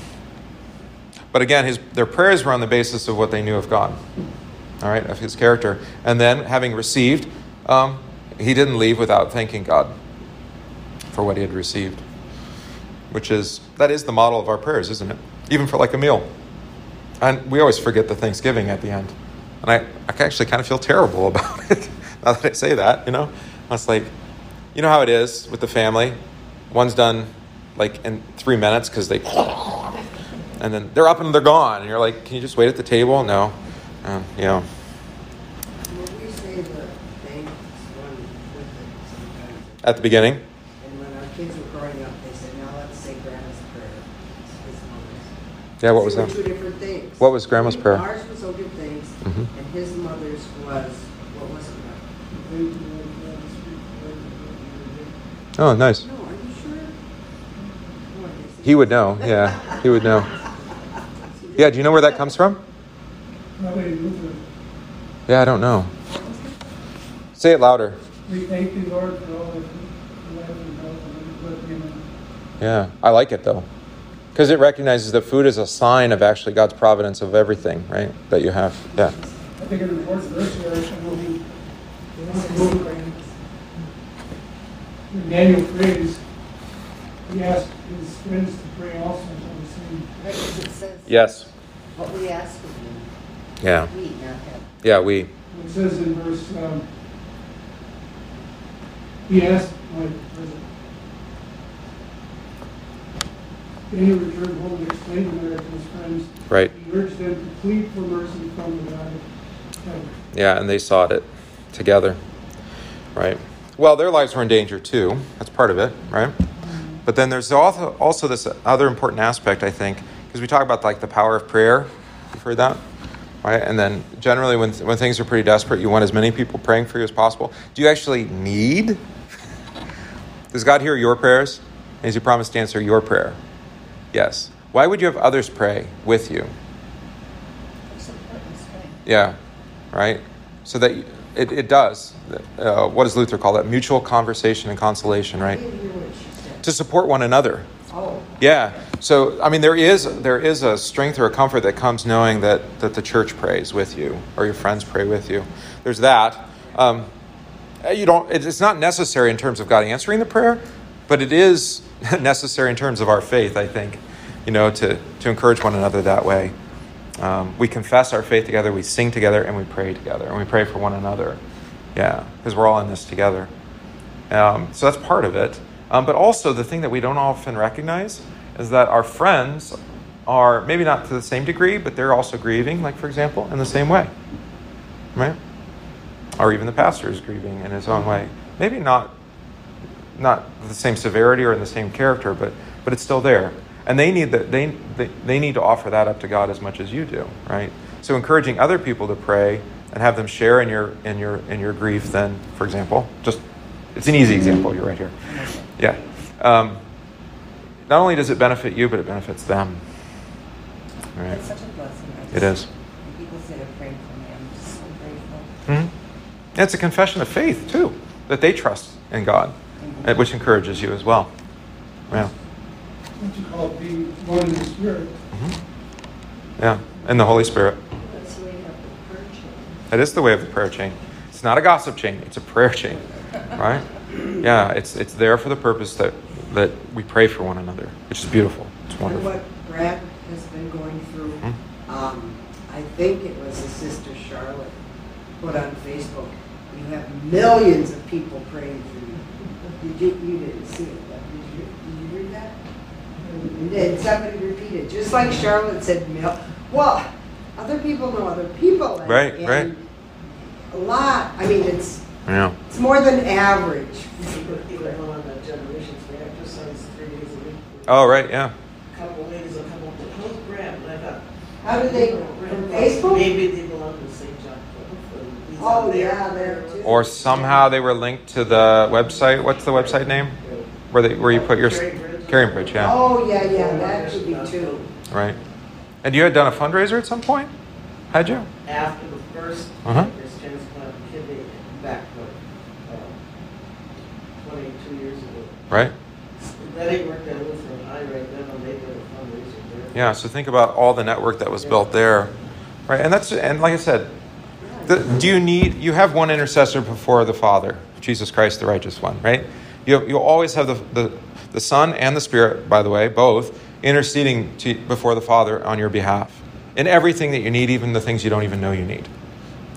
[SPEAKER 1] but again, his, their prayers were on the basis of what they knew of God, all right, of his character. And then, having received, um, he didn't leave without thanking God for what he had received, which is, that is the model of our prayers, isn't it? Even for like a meal. And we always forget the Thanksgiving at the end. And I, I actually kind of feel terrible about it now that I say that, you know? It's like, you know how it is with the family? One's done like in three minutes because they, and then they're up and they're gone. And you're like, can you just wait at the table? No. Um, you know,
[SPEAKER 4] When we say the thanks one with it sometimes,
[SPEAKER 1] at the beginning.
[SPEAKER 4] and when our kids were growing up, they said, now let's say grandma's prayer. It's his mother's.
[SPEAKER 1] Yeah, what was that?
[SPEAKER 4] Two different things.
[SPEAKER 1] What was grandma's prayer?
[SPEAKER 4] Ours was oh give thanks,
[SPEAKER 1] Mhm.
[SPEAKER 4] and his mother's was, what was it?
[SPEAKER 1] Oh, nice.
[SPEAKER 4] No, are you sure?
[SPEAKER 1] He would know. Yeah, he would know. Yeah, do you know where that comes from? Yeah, I don't know. Say it louder.
[SPEAKER 2] We thank the Lord for all that you have and health and good him.
[SPEAKER 1] Yeah, I like it though. Because it recognizes that food is a sign of actually God's providence of everything, right? That you have. Yeah.
[SPEAKER 2] I think an important verse here, I will be, when Daniel prays, he asked his friends to pray also until the same.
[SPEAKER 3] Right, 'cause it says,
[SPEAKER 1] Yes.
[SPEAKER 3] what we ask of you,
[SPEAKER 1] Yeah.
[SPEAKER 3] we, not him.
[SPEAKER 1] Yeah, we.
[SPEAKER 2] It says in verse, um, he asked, wait, where is it? Daniel returned home and explained the matter to his friends.
[SPEAKER 1] Right.
[SPEAKER 2] He urged them to plead for mercy from the God of heaven.
[SPEAKER 1] Yeah, and they sought it together. Right. Well, their lives were in danger too. That's part of it, right? Mm-hmm. But then there's also also this other important aspect, I think, because we talk about like the power of prayer. You've heard that, right? And then generally, when when things are pretty desperate, you want as many people praying for you as possible. Do you actually need? Does God hear your prayers? Has He promised to answer your prayer? Yes. Why would you have others pray with you?
[SPEAKER 3] It's important, it's right.
[SPEAKER 1] Yeah, right? So that it, it does. Uh, what does Luther call that? Mutual conversation and consolation, right?
[SPEAKER 4] didn't hear what she said.
[SPEAKER 1] To support one another.
[SPEAKER 4] Oh,
[SPEAKER 1] Yeah. So I mean, there is there is a strength or a comfort that comes knowing that that the church prays with you or your friends pray with you. There's that. Um, you don't. It's not necessary in terms of God answering the prayer, but it is necessary in terms of our faith. I think you know, to, to encourage one another that way. Um, we confess our faith together, we sing together, and we pray together, and we pray for one another. Yeah, because we're all in this together. Um, so that's part of it. Um, but also, the thing that we don't often recognize is that our friends are maybe not to the same degree, but they're also grieving, like, for example, in the same way. Right? Or even the pastor is grieving in his own way. Maybe not, not the same severity or in the same character, but, but it's still there. And they need, the, they, they, they need to offer that up to God as much as you do, right? So encouraging other people to pray and have them share in your, in your, in your grief, then, for example, just, it's an easy example, you're right here. Yeah. Um, not only does it benefit you, but it benefits them. Right.
[SPEAKER 3] It's such a blessing.
[SPEAKER 1] It is.
[SPEAKER 3] People say they're praying for me, I'm just so grateful.
[SPEAKER 1] hmm It's a confession of faith, too, that they trust in God, which encourages you as well. Yeah.
[SPEAKER 2] What you call being one in the spirit.
[SPEAKER 1] Yeah. And the Holy Spirit.
[SPEAKER 4] That's the way of the prayer chain.
[SPEAKER 1] That is the way of the prayer chain. It's not a gossip chain, it's a prayer chain. Right? Yeah, it's, it's there for the purpose that, that we pray for one another, which is beautiful. It's
[SPEAKER 4] And
[SPEAKER 1] wonderful.
[SPEAKER 4] what Brad has been going through,
[SPEAKER 1] Hmm?
[SPEAKER 4] um, I think it was his sister Charlotte put on Facebook, you have millions of people praying for you. Did you, you didn't see it, but did you, did you read that? And then somebody repeated, just like Charlotte said, mil, well, other people know other people. and-
[SPEAKER 1] Right,
[SPEAKER 4] and
[SPEAKER 1] right.
[SPEAKER 4] A lot, I mean, it's,
[SPEAKER 1] Yeah.
[SPEAKER 4] it's more than average.
[SPEAKER 6] Even on the generations, we exercise three days a week.
[SPEAKER 1] Oh, right, yeah.
[SPEAKER 6] A Couple ladies, a couple, how's Brad? And I thought.
[SPEAKER 4] How do they, from Facebook?
[SPEAKER 6] Maybe they belong to St. John. but he's
[SPEAKER 4] Oh, yeah, there too.
[SPEAKER 1] Or somehow they were linked to the website. What's the website name? Where they where you put your
[SPEAKER 6] Carry Bridge.
[SPEAKER 1] CaringBridge, yeah.
[SPEAKER 4] Oh, yeah, yeah, that should be too.
[SPEAKER 1] Right. And you had done a fundraiser at some point? Had you?
[SPEAKER 6] After the first
[SPEAKER 1] Uh-huh.
[SPEAKER 6] pancreas transplant, kidney back, uh, twenty-two years ago.
[SPEAKER 1] Right?
[SPEAKER 6] That ain't worked out Lutheran High right then, and they did a fundraiser there.
[SPEAKER 1] Yeah, so think about all the network that was built there. Right? And that's and like I said, the, do you need you have one intercessor before the Father, Jesus Christ the righteous one, right? You you'll always have the the, the Son and the Spirit, by the way, both interceding to, before the Father on your behalf in everything that you need, even the things you don't even know you need.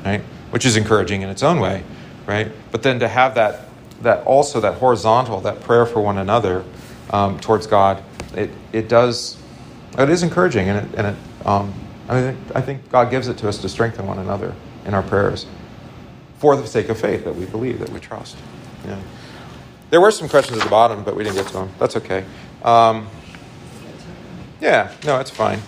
[SPEAKER 1] right? Which is encouraging in its own way, right? But then to have that, that also that horizontal, that prayer for one another um, towards God, it, it does, it is encouraging, and it, and it um, I think I think God gives it to us to strengthen one another in our prayers, for the sake of faith that we believe, that we trust. Yeah. There were some questions at the bottom, but we didn't get to them. That's okay. Um, yeah, no, it's fine.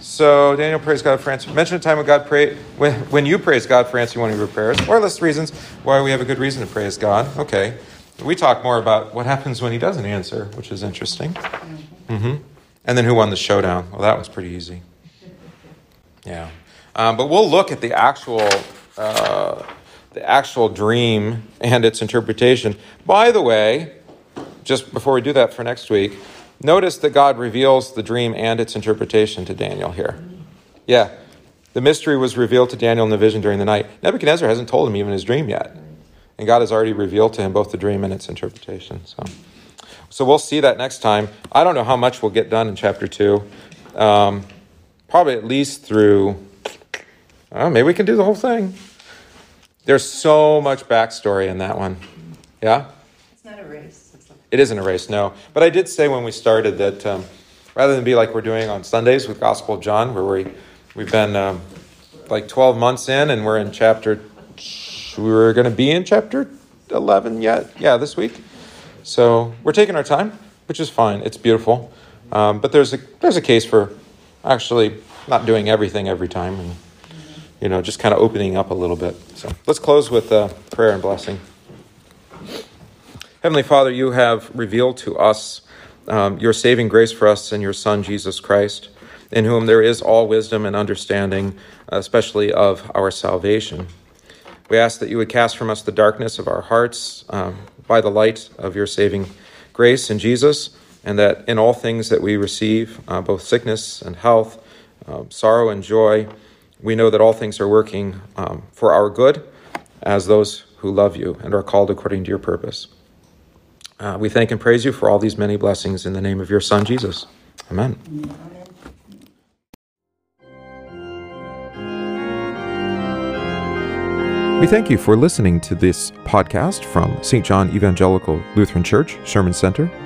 [SPEAKER 1] So Daniel praised God for answering. Mention a time when God prayed when, when you praise God for answering one of your prayers, or list reasons why we have a good reason to praise God. Okay, we talk more about what happens when He doesn't answer, which is interesting. Mm-hmm. And then who won the showdown? Well, that was pretty easy. Yeah, um, but we'll look at the actual uh, the actual dream and its interpretation. By the way, just before we do that for next week, notice that God reveals the dream and its interpretation to Daniel here. Yeah, the mystery was revealed to Daniel in the vision during the night. Nebuchadnezzar hasn't told him even his dream yet. And God has already revealed to him both the dream and its interpretation. So, so we'll see that next time. I don't know how much we'll get done in chapter 2. Um, probably at least through, oh, maybe we can do the whole thing. There's so much backstory in that one. Yeah?
[SPEAKER 3] It's not a race. Like,
[SPEAKER 1] It isn't a race, no. But I did say when we started that um, rather than be like we're doing on Sundays with Gospel of John, where we we've been um, like 12 months in and we're in chapter, we're going to be in chapter 11 yet, yeah, this week. So we're taking our time, which is fine. It's beautiful, um, but there's a there's a case for actually not doing everything every time, and you know just kind of opening up a little bit. So let's close with uh, prayer and blessing. Heavenly Father, you have revealed to us um, your saving grace for us in your Son, Jesus Christ, in whom there is all wisdom and understanding, especially of our salvation. We ask that you would cast from us the darkness of our hearts um, by the light of your saving grace in Jesus, and that in all things that we receive, uh, both sickness and health, uh, sorrow and joy, we know that all things are working um, for our good as those who love you and are called according to your purpose. Uh, we thank and praise you for all these many blessings in the name of your Son, Jesus. Amen.
[SPEAKER 3] Amen.
[SPEAKER 1] We thank you for listening to this podcast from St. John Evangelical Lutheran Church Sherman Center